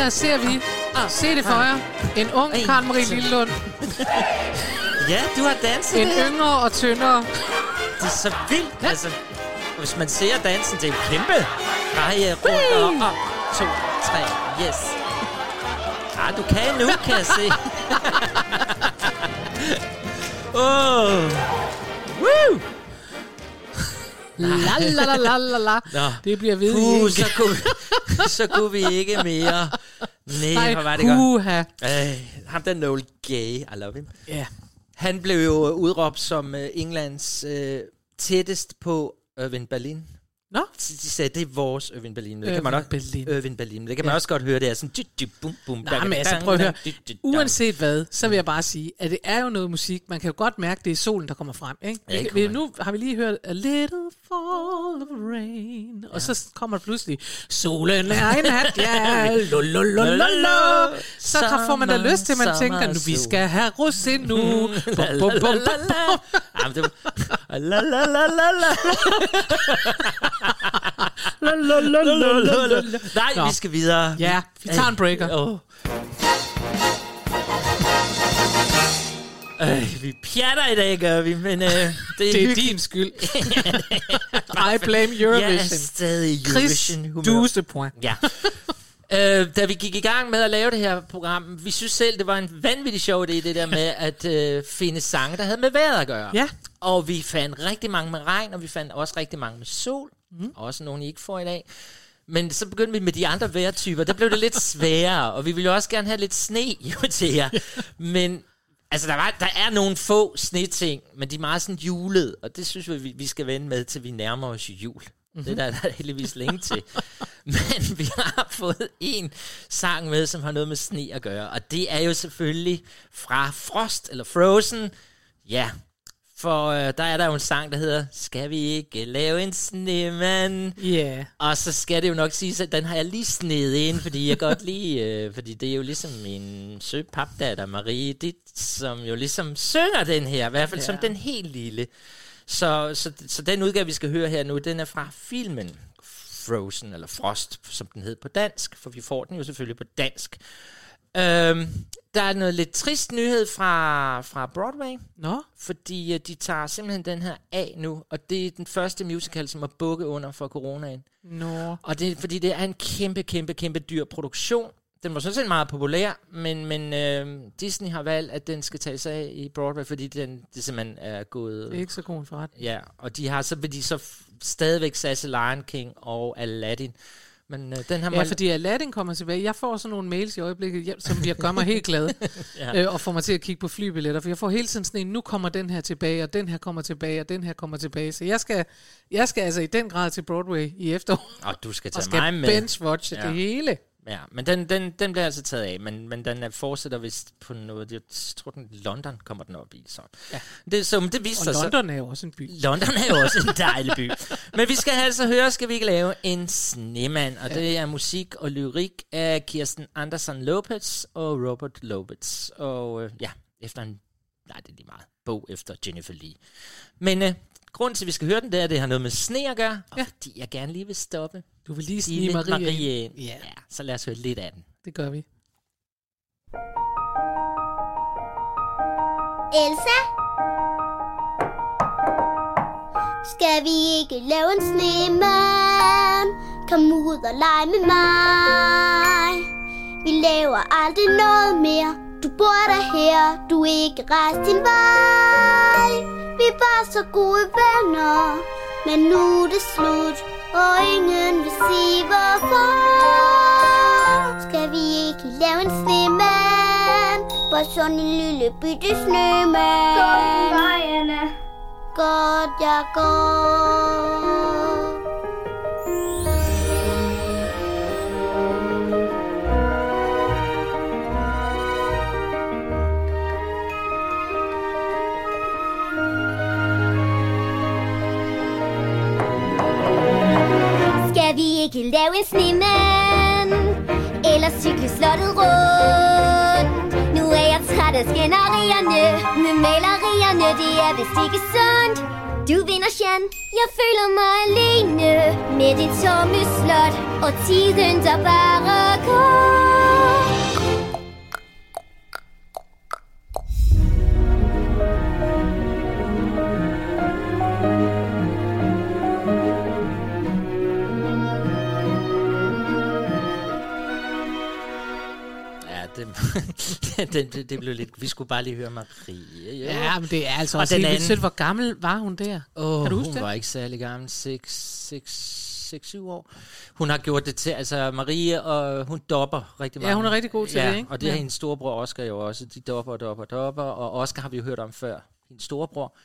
Her ser vi, se det for jer, en ung En, Karen Marie. Lillelund. Ja, du har danset En det yngre og tyndere. Det er så vildt. Ja. Altså, hvis man ser dansen, det er jo kæmpe. Dreje rundt og op. To, tre, yes. Ah, du kan nu, kan jeg se. Oh. Woo! La la la la la la. Nå. Det bliver ved Uh, så kunne, så kunne vi ikke mere. Nej, Nej, hvor var det godt. Øh, ham der Noel Gay, I love him. Ja. Han blev jo udråbt som uh, Englands uh, tættest på Irving Berlin. Nå? De de sagde, det er vores Irving Berlin. Det kan man også, Berlin. Irving Berlin. Det kan man Ja. også godt høre, det er sådan... dy, dy, bum, bum, Nej, men altså, prøv at høre. Uanset hvad, så vil jeg bare sige, at det er jo noget musik. Man kan jo godt mærke, det er solen, der kommer frem. Ikke? Ja, det Vi, nu har vi lige hørt A Little Fall of Rain. Og så kommer der pludselig, solen er en hat, ja, lululululu. Så får man da lyst til, at man tænker, nu vi skal have rosin nu. Bum, bum, bum, bum, bum. Jamen, det var... La, la, la, la, la. Nej, Nå. vi skal videre. Ja, vi tager en breaker. Åh. Øh, vi pjatter i dag, gør vi, men øh, det er, Det er hyggeligt. din skyld. I blame Eurovision. Jeg er stadig i Chris Eurovision-humør. Duse point. Ja. Øh, da vi gik i gang med at lave det her program, vi synes selv, det var en vanvittig sjov idé, det der med at øh, finde sange, der havde med vejret at gøre. Ja. Og vi fandt rigtig mange med regn, og vi fandt også rigtig mange med sol. Mm. Også nogle, I ikke får i dag. Men så begyndte vi med de andre vejrtyper. Der blev det lidt sværere, og vi ville jo også gerne have lidt sne jo til jer. Men altså, der, var, der er nogle få sneting, men de er meget sådan julet, og det synes vi, vi- skal vende med, til vi nærmer os jul. Mm-hmm. Det er der, der er heldigvis længe til. Men vi har fået en sang med, som har noget med sne at gøre, og det er jo selvfølgelig fra Frost, eller Frozen. Ja, for øh, der er der jo en sang, der hedder Skal vi ikke lave en snemand? Ja. Yeah. Og så skal det jo nok sige, at den har jeg lige snedet ind, fordi jeg godt lige, øh, fordi det er jo ligesom min søde papdatter Marie, det, som jo ligesom synger den her, i hvert fald ja. som den helt lille. Så, så, så den udgave, vi skal høre her nu, den er fra filmen Frozen, eller Frost, som den hed på dansk, for vi får den jo selvfølgelig på dansk. Øhm, Der er noget lidt trist nyhed fra, fra Broadway. Nå? Fordi uh, de tager simpelthen den her af nu, og det er den første musical, som er bukket under for coronaen. Nå. Og det er, fordi det er en kæmpe, kæmpe, kæmpe dyr produktion. Den var sådan set meget populær, men, men øh, Disney har valgt, at den skal tage sig af i Broadway, fordi den, det simpelthen er gået... Det er ikke så god en forretning. Ja, og de har så vil de så f- stadigvæk satse Lion King og Aladdin. Men øh, den her Ja, fordi Aladdin kommer tilbage. Jeg får sådan nogle mails i øjeblikket, som jeg gør mig helt glad. Ja. ja. øh, og får mig til at kigge på flybilletter. For jeg får hele tiden sådan en, nu kommer den her tilbage, og den her kommer tilbage, og den her kommer tilbage. Så jeg skal, jeg skal altså i den grad til Broadway i efterår. Og du skal og tage skal mig med. bench-watche det hele. Ja, men den, den, den bliver altså taget af, men, men den er fortsætter vist på noget, jeg tror, den London kommer den op i. Så. Ja. Det, så, det viste Og sig så- London er jo også en by. London er jo også en dejlig by. Men vi skal altså høre, skal vi ikke lave en snemand, og det er musik og lyrik af Kirsten Andersen Lopez og Robert Lopez. Og øh, ja, efter en, nej det er lige meget, bog efter Jennifer Lee. Men øh, grunden til, at vi skal høre den, det er, at det har noget med sne at gøre, og ja. fordi jeg gerne lige vil stoppe. Du vil lige snige lidt Marie, Marie ind. ind. Ja. ja. så lad os høre lidt af den. Det gør vi. Elsa? Skal vi ikke lave en snemand? Kom ud og lege med mig. Vi laver aldrig noget mere. Du bor der her, du er ikke rejst din vej. Vi bare så gode venner, men nu er det slut, og ingen vil sige hvorfor. Skal vi ikke lave en snemand? Bare sådan en lille bitte snemand. Gå Anna. Godt, jeg går. Ikke lave en snemand? Eller cykle slottet rundt? Nu er jeg træt af skænderierne. Med malerierne, det er vist ikke sundt. Du vinder, Jan, jeg føler mig alene. Med det tomme slot. Og tiden, der bare går. det, det, det blev lidt... Vi skulle bare lige høre Marie. Jo. Ja, men det er altså Og også den helt anden-. Hvor gammel var hun der? Åh, kan du huske hun det? var ikke særlig gammel. 6-7 år. Hun har gjort det til, altså Marie, og hun dopper rigtig Ja, meget. hun er rigtig god til ja, det, ikke? og det har Ja. hendes storebror Oscar jo også. De dopper, dopper, dopper, og Oscar har vi jo hørt om før. Hendes storebror.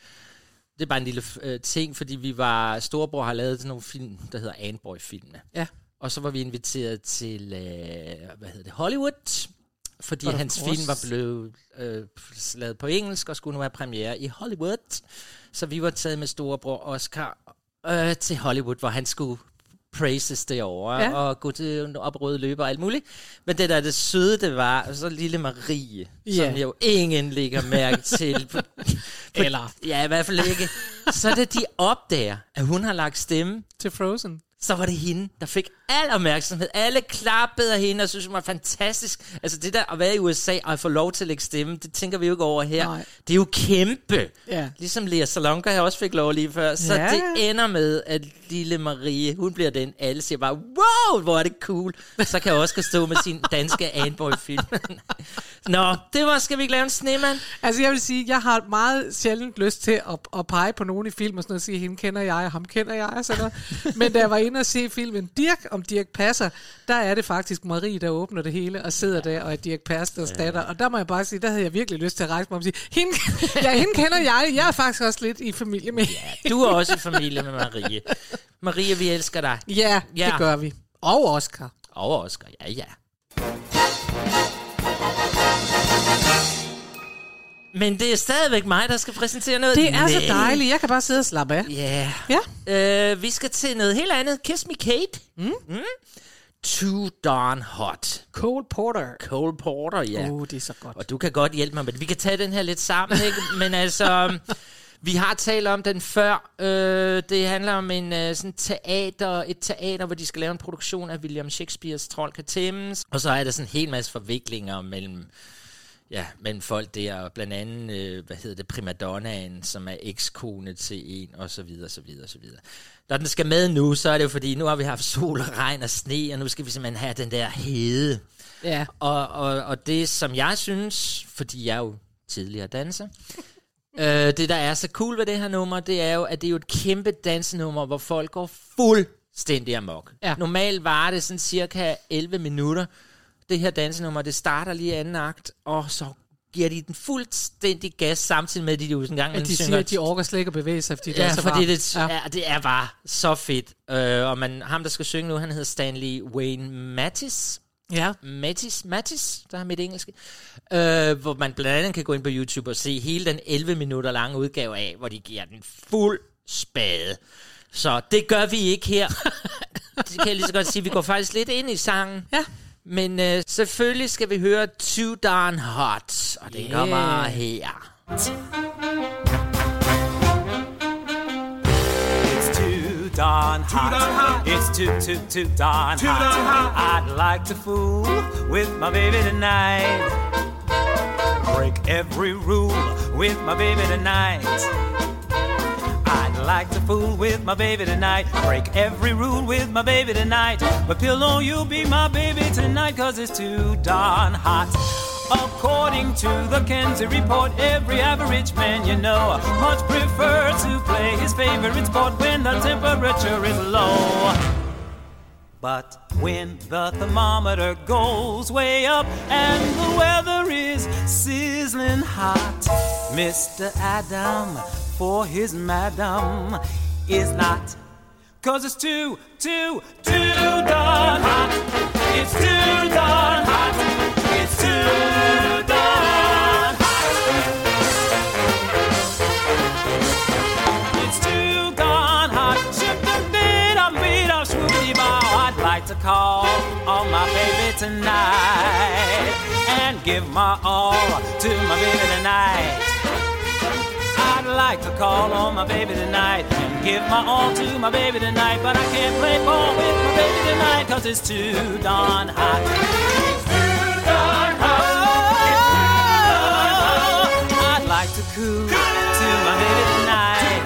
Det er bare en lille øh, ting, fordi vi var, storebror har lavet sådan nogle film, der hedder Anboy-filmene. Ja. Og så var vi inviteret til, øh, hvad hedder det, Hollywood, fordi Of hans film var blevet øh, lavet på engelsk og skulle nu have premiere i Hollywood. Så vi var taget med storebror Oscar øh, til Hollywood, hvor han skulle praises derovre, Ja. og gå til op røde løber og alt muligt. Men det der det søde, det var så lille Marie, Ja. som jo ingen lægger mærke til. På, på, Eller- Ja, i hvert fald ikke. Så da de opdager, at hun har lagt stemme Til Frozen. så var det hende, der fik al opmærksomhed. Alle klappede af hende og synes, hun var fantastisk. Altså det der at være i USA og få lov til at lægge stemme, det tænker vi jo ikke over her. Nej. Det er jo kæmpe. Ja. Ligesom Lea Salonga jeg også fik lov lige før. Så Ja. det ender med, at lille Marie, hun bliver den. Alle siger bare, wow, hvor er det cool. Så kan jeg også stå med sin danske Anboy-film. Nå, det var, skal vi ikke lave en snemand? Altså jeg vil sige, jeg har meget sjældent lyst til at, at pege på nogen i film og sådan noget, og sige, hende kender jeg, og ham kender jeg, og sådan noget. Men da jeg var inde og se filmen Dirk, om Dirk passer, der er det faktisk Marie, der åbner det hele, og sidder der, og er Dirk Pasters ja. datter. Og der må jeg bare sige, der havde jeg virkelig lyst til at rejse mig og sige, hende, ja, hende kender jeg, jeg er faktisk også lidt i familie med. Ja, Du er også i familie med Marie. Marie, vi elsker dig. ja, Ja. det gør vi. Og Oscar. Og Oscar, ja, ja. Men det er stadigvæk mig, der skal præsentere noget. Det er så Nej. dejligt, jeg kan bare sidde og slappe af. Ja. Ja. Øh, vi skal til noget helt andet. Kiss Me Kate. Mm. Mm. Too darn hot. Cole Porter. Cole Porter, ja. Oh, det er så godt. Og du kan godt hjælpe mig med det. Vi kan tage den her lidt sammen, ikke? Men altså, vi har talt om den før. Øh, det handler om en øh, sådan teater, et teater, hvor de skal lave en produktion af William Shakespeares Trold kan tæmmes. Og så er der sådan en hel masse forviklinger mellem ja, mellem folk der, blandt andet, øh, hvad hedder det, primadonnaen, som er ekskone til en, og så videre, så videre, så videre. Når den skal med nu, så er det jo fordi, nu har vi haft sol og regn og sne, og nu skal vi simpelthen have den der hede. Ja. Og, og, og det, som jeg synes, fordi jeg er jo tidligere danser, øh, det, der er så cool ved det her nummer, det er jo, at det er jo et kæmpe dansenummer, hvor folk går fuldstændig amok. Ja. Normalt varer det sådan cirka 11 minutter. Det her dansenummer, det starter lige i anden akt, og så giver de den fuldstændig gas, samtidig med, at de jo en gang At de siger, at de orker slet ikke at bevæge sig, fordi det ja, er så fordi det, ja. Ja, det er bare så fedt. Øh, og man, ham, der skal synge nu, han hedder Stanley Wayne Mattis. Ja. Mattis, Mattis, der har mit engelske. Øh, hvor man blandt andet kan gå ind på YouTube og se hele den 11 minutter lange udgave af, hvor de giver den fuld spade. Så det gør vi ikke her. det kan jeg lige så godt sige. Vi går faktisk lidt ind i sangen. Ja. Men øh, selvfølgelig skal vi høre Too Darn Hot, og det Yeah. kommer her. It's too darn hot. It's too, too, too darn Too hot. darn hot. I'd like to fool with my baby tonight. Break every rule with my baby tonight. Like to fool with my baby tonight. Break every rule with my baby tonight. But pillow, you'll be my baby tonight, cause it's too darn hot. According to the Kenzie report, every average man you know much prefer to play his favorite sport when the temperature is low. But when the thermometer goes way up and the weather is sizzling hot, Mr. Adam for his madam is not. Cause it's too, too, too darn hot. It's too darn hot. It's too darn hot. It's too darn hot. Ship the beat, I'm beat, I'm swoopy bow. I'd like to call on my baby tonight and give my all to my baby tonight. I'd like to call on my baby tonight and give my all to my baby tonight, but I can't play ball with my baby tonight cause it's too darn hot. It's too darn hot. I'd like to coo to my baby tonight,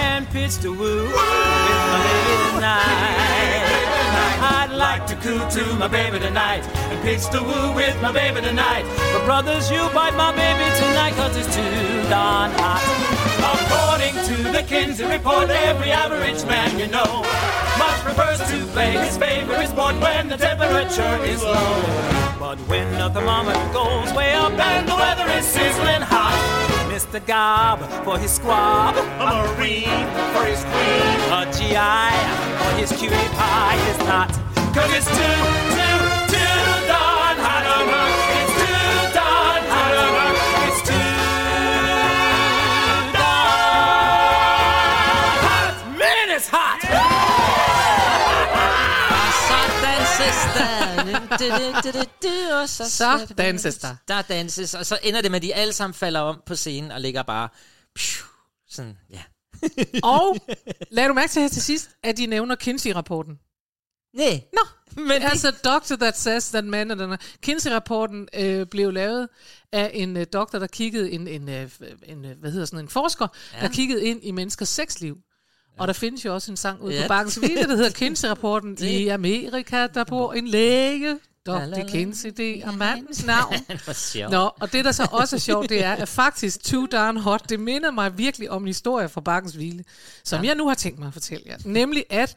and pitch the woo with my baby tonight. Like to coo to my baby tonight and pitch the woo with my baby tonight. But brothers, you bite my baby tonight cause it's too darn hot. According to the Kinsey report, every average man you know much prefers to play his favorite sport when the temperature is low. But when the thermometer goes way up and the weather is sizzling hot, Mr. Gob for his squab, a Marine for his queen, a GI for his cutie pie is not. Cause it's too, too, too darn hot on her. It's too darn hot on her. It's too darn hot. Man, it's hot. Og så så, danses der. Der danses, og så ender det med, at de alle sammen falder om på scenen og ligger bare... Sådan, ja. Og lad du mærke til her til sidst, at de nævner Kinsey-rapporten. Nej. Nå, men altså doctor that says that man and an- Kinsey-rapporten øh, blev lavet af en øh, doktor, der kiggede, en, en, øh, en, øh, hvad hedder sådan en forsker, ja. der kiggede ind i menneskers sexliv. Og der findes jo også en sang ude Ja. på Bakkens Hvile, der hedder Kinsey-rapporten. I Amerika, der bor en læge. Dr. Kinsey, det er mandens navn. Nå, og det der så også er sjovt, det er, at faktisk Too Darn Hot, det minder mig virkelig om en historie fra Bakkens Hvile, som ja. jeg nu har tænkt mig at fortælle jer. Nemlig at,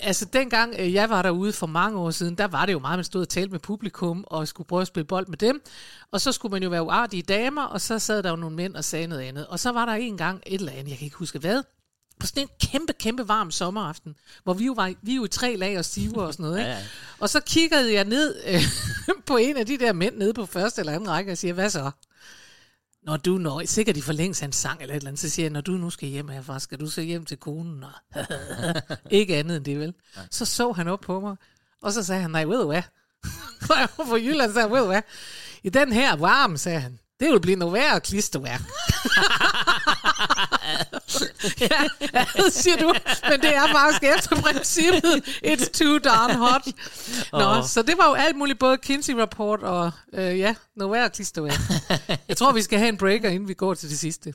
altså dengang øh, jeg var derude for mange år siden, der var det jo meget, man stod og talte med publikum, og skulle prøve at spille bold med dem, og så skulle man jo være uartige damer, og så sad der jo nogle mænd og sagde noget andet. Og så var der en gang et eller andet, jeg kan ikke huske hvad, på sådan en kæmpe, kæmpe varm sommeraften, hvor vi jo var vi jo i tre lag og stiver og sådan noget. Ikke? Ja, ja. Og så kiggede jeg ned øh, på en af de der mænd nede på første eller anden række og siger, hvad så? Når du når, sikkert i forlængelse af en sang eller et eller andet, så siger jeg, når du nu skal hjem herfra, skal du så hjem til konen? Og ikke andet end det, vel? Så så han op på mig, og så sagde han, nej, ved du hvad? Fra Jylland, sagde ved du hvad? I den her varme, sagde han, Det vil blive noget værre klisterværk. ja, ja, siger du. Men det er faktisk efter princippet, it's too darn hot. Nå, oh. så det var jo alt muligt, både Kinsey Rapport og øh, ja, noget værre klisterværk. Jeg tror, vi skal have en breaker, inden vi går til det sidste.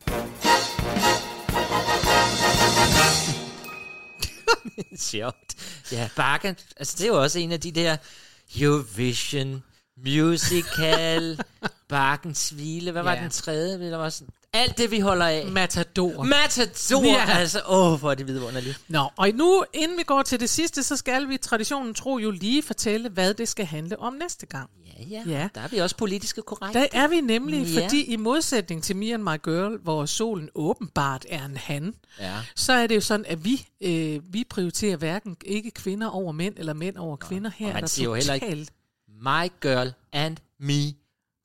Sjovt. Ja, Bakken, altså det er jo også en af de der Eurovision, musical, Bakkens Hvile, hvad var Ja. den tredje? Der var sådan, alt det, vi holder af. Matador. Matador, Ja. altså, åh, hvor er det vidunderligt. Nå, og nu, inden vi går til det sidste, så skal vi traditionen tro jo lige fortælle, hvad det skal handle om næste gang. Ja, ja, Ja. der er vi også politiske korrekte. Der er vi nemlig, Ja. fordi i modsætning til Me and My Girl, hvor solen åbenbart er en han, Ja. så er det jo sådan, at vi, øh, vi prioriterer hverken ikke kvinder over mænd, eller mænd over kvinder. Her Og er man der siger jo heller ikke, totalt- my girl and me.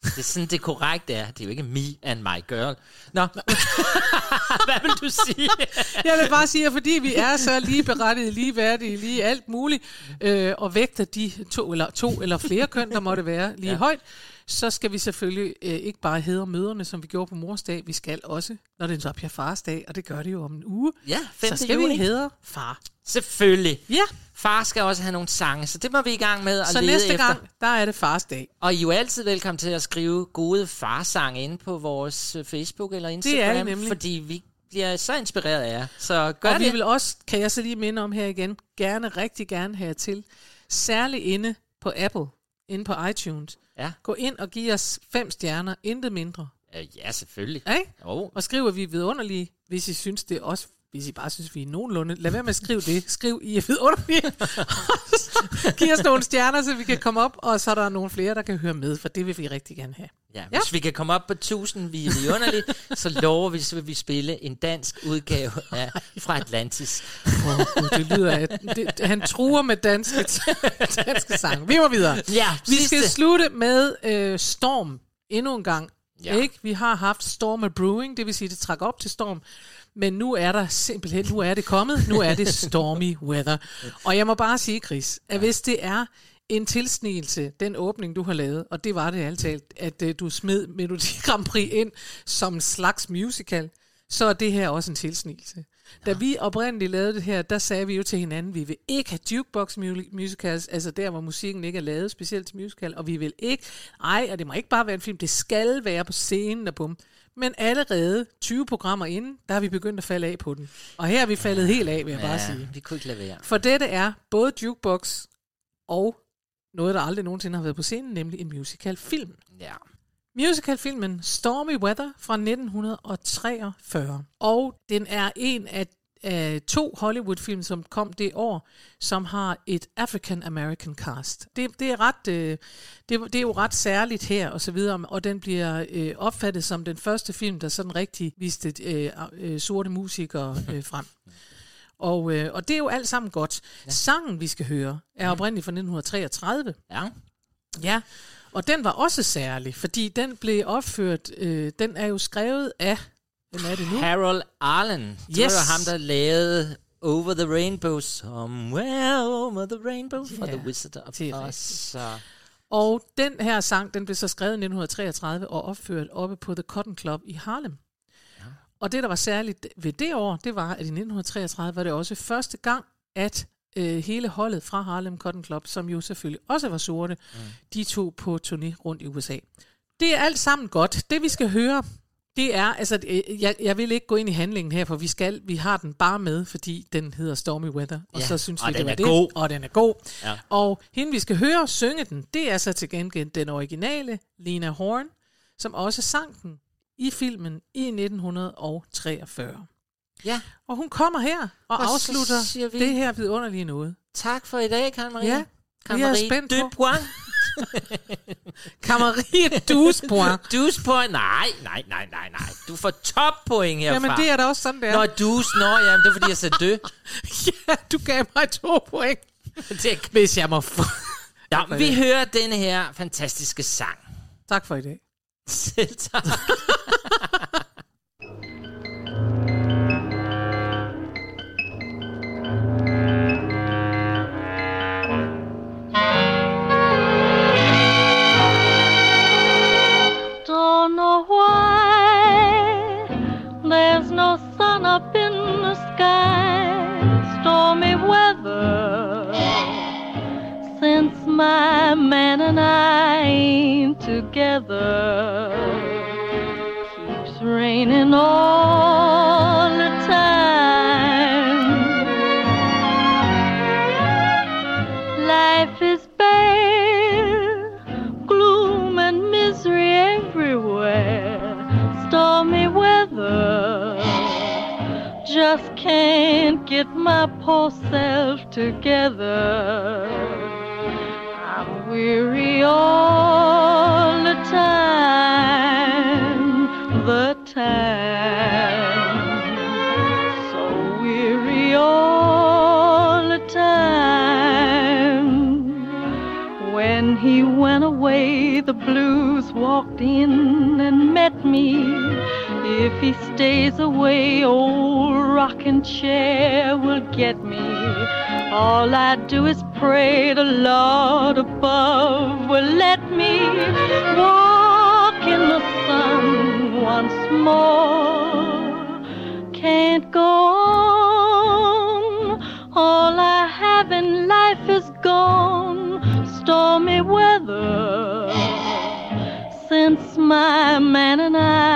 Det er sådan, det korrekte er. Det er jo ikke me and my girl. Nå, hvad vil du sige? Jeg vil bare sige, at fordi vi er så lige berettiget, lige værdige, lige alt muligt, øh, og vægter de to eller, to eller flere køn, der måtte være lige Ja. højt, så skal vi selvfølgelig øh, ikke bare hedre møderne, som vi gjorde på mors dag. Vi skal også, når det så bliver fars dag, og det gør det jo om en uge, Ja, 5. så skal juni. vi hedre far. Selvfølgelig. Ja. Far skal også have nogle sange, så det må vi i gang med at Så lede næste efter. gang, der er det fars dag. Og I er jo altid velkommen til at skrive gode farsange inde på vores øh, Facebook eller Instagram, Det er nemlig. fordi vi bliver så inspireret af jer. Så gør og det. vi vil også, kan jeg så lige minde om her igen, gerne, rigtig gerne have jer til, særligt inde på Apple, inde på iTunes. Ja. Gå ind og giv os fem stjerner, intet mindre. Øh, Ja, selvfølgelig. Ikke? Jo. Og skriv, at vi er vidunderlige, hvis I synes det også hvis I bare synes, vi er nogenlunde. Lad være med at skrive det. Skriv, I er vidunderlige. Giv os nogle stjerner, så vi kan komme op, og så er der nogle flere, der kan høre med, for det vil vi rigtig gerne have. Ja, hvis vi kan komme op på 1000, vi er vidunderlige, så lover vi, så vil vi spille en dansk udgave af fra Atlantis. Gud, det lyder af, det, han truer med danske, danske sange. Vi må videre. Ja, vi sidste. skal slutte med øh, Storm endnu en gang. Ja. Ja. Ikke? Vi har haft Storm Brewing, det vil sige, det trak op til storm. Men nu er der simpelthen, nu er det kommet, nu er det stormy weather. Og jeg må bare sige, Chris, at hvis det er en tilsnigelse, den åbning, du har lavet, og det var det alt talt, at uh, du smed Melodi Grand Prix ind som en slags musical, så er det her også en tilsnigelse. Da vi oprindeligt lavede det her, der sagde vi jo til hinanden, vi vil ikke have jukebox mu- musicals, altså der, hvor musikken ikke er lavet specielt til musical, og vi vil ikke, ej, og det må ikke bare være en film, det skal være på scenen og bum. Men allerede 20 programmer inden, der har vi begyndt at falde af på den. Og her er vi faldet helt af, vil jeg bare sige. vi kunne ikke lade være. For dette er både jukebox og noget, der aldrig nogensinde har været på scenen, nemlig en musicalfilm. Ja. Musicalfilmen Stormy Weather fra 1943. Og den er en af, af to Hollywood-film, som kom det år, som har et African-American cast. Det, det, er ret, øh, det, det er jo ret særligt her, og så videre, og den bliver øh, opfattet som den første film, der sådan rigtig viste øh, øh, sorte musikere øh, frem. Og, øh, og det er jo alt sammen godt. Ja. Sangen, vi skal høre, er oprindeligt fra 1933. Ja. Ja, og den var også særlig, fordi den blev opført, øh, den er jo skrevet af, hvem er det nu? Harold Arlen. Det Yes. var jo ham, der lavede Over the Rainbow, Somewhere Over the Rainbow, for Ja, The Wizard of det Oz. Og den her sang, den blev så skrevet i 1933 og opført oppe på The Cotton Club i Harlem. Ja. Og det, der var særligt ved det år, det var, at i 1933 var det også første gang, at øh, hele holdet fra Harlem Cotton Club, som jo selvfølgelig også var sorte, mm. de tog på turné rundt i USA. Det er alt sammen godt. Det vi skal høre, det er, altså, øh, jeg, jeg vil ikke gå ind i handlingen her, for vi skal, vi har den bare med, fordi den hedder Stormy Weather, og Ja, så synes og vi, det den var er det, god. og den er god. Ja. Og hende, vi skal høre synge den, det er så til gengæld den originale Lena Horne, som også sang den i filmen i 1943. Ja. Og hun kommer her og, Og afslutter vi- det her vidunderlige noget. tak for i dag, Karen Marie. Ja, Karen vi er spændt på. Kamarie Duspoint. Duspoint. Nej, nej, nej, nej, nej. Du får toppoint herfra. Jamen, det er da også sådan, det er. Nå, dus, nå, jamen, det er fordi, jeg sagde dø. ja, du gav mig to point. det, Hvis jeg må få... ja, vi hører denne her fantastiske sang. Tak for i dag. Selv tak. up in the sky, stormy weather. Since my man and I ain't together, keeps raining all. Get my poor self together. I'm weary all the time, the time. So weary all the time. When he went away, the blues walked in and met me. If he stays away, old rocking chair will get me. All I do is pray the Lord above will let me walk in the sun once more. Can't go on. All I have in life is gone. Stormy weather. Since my man and I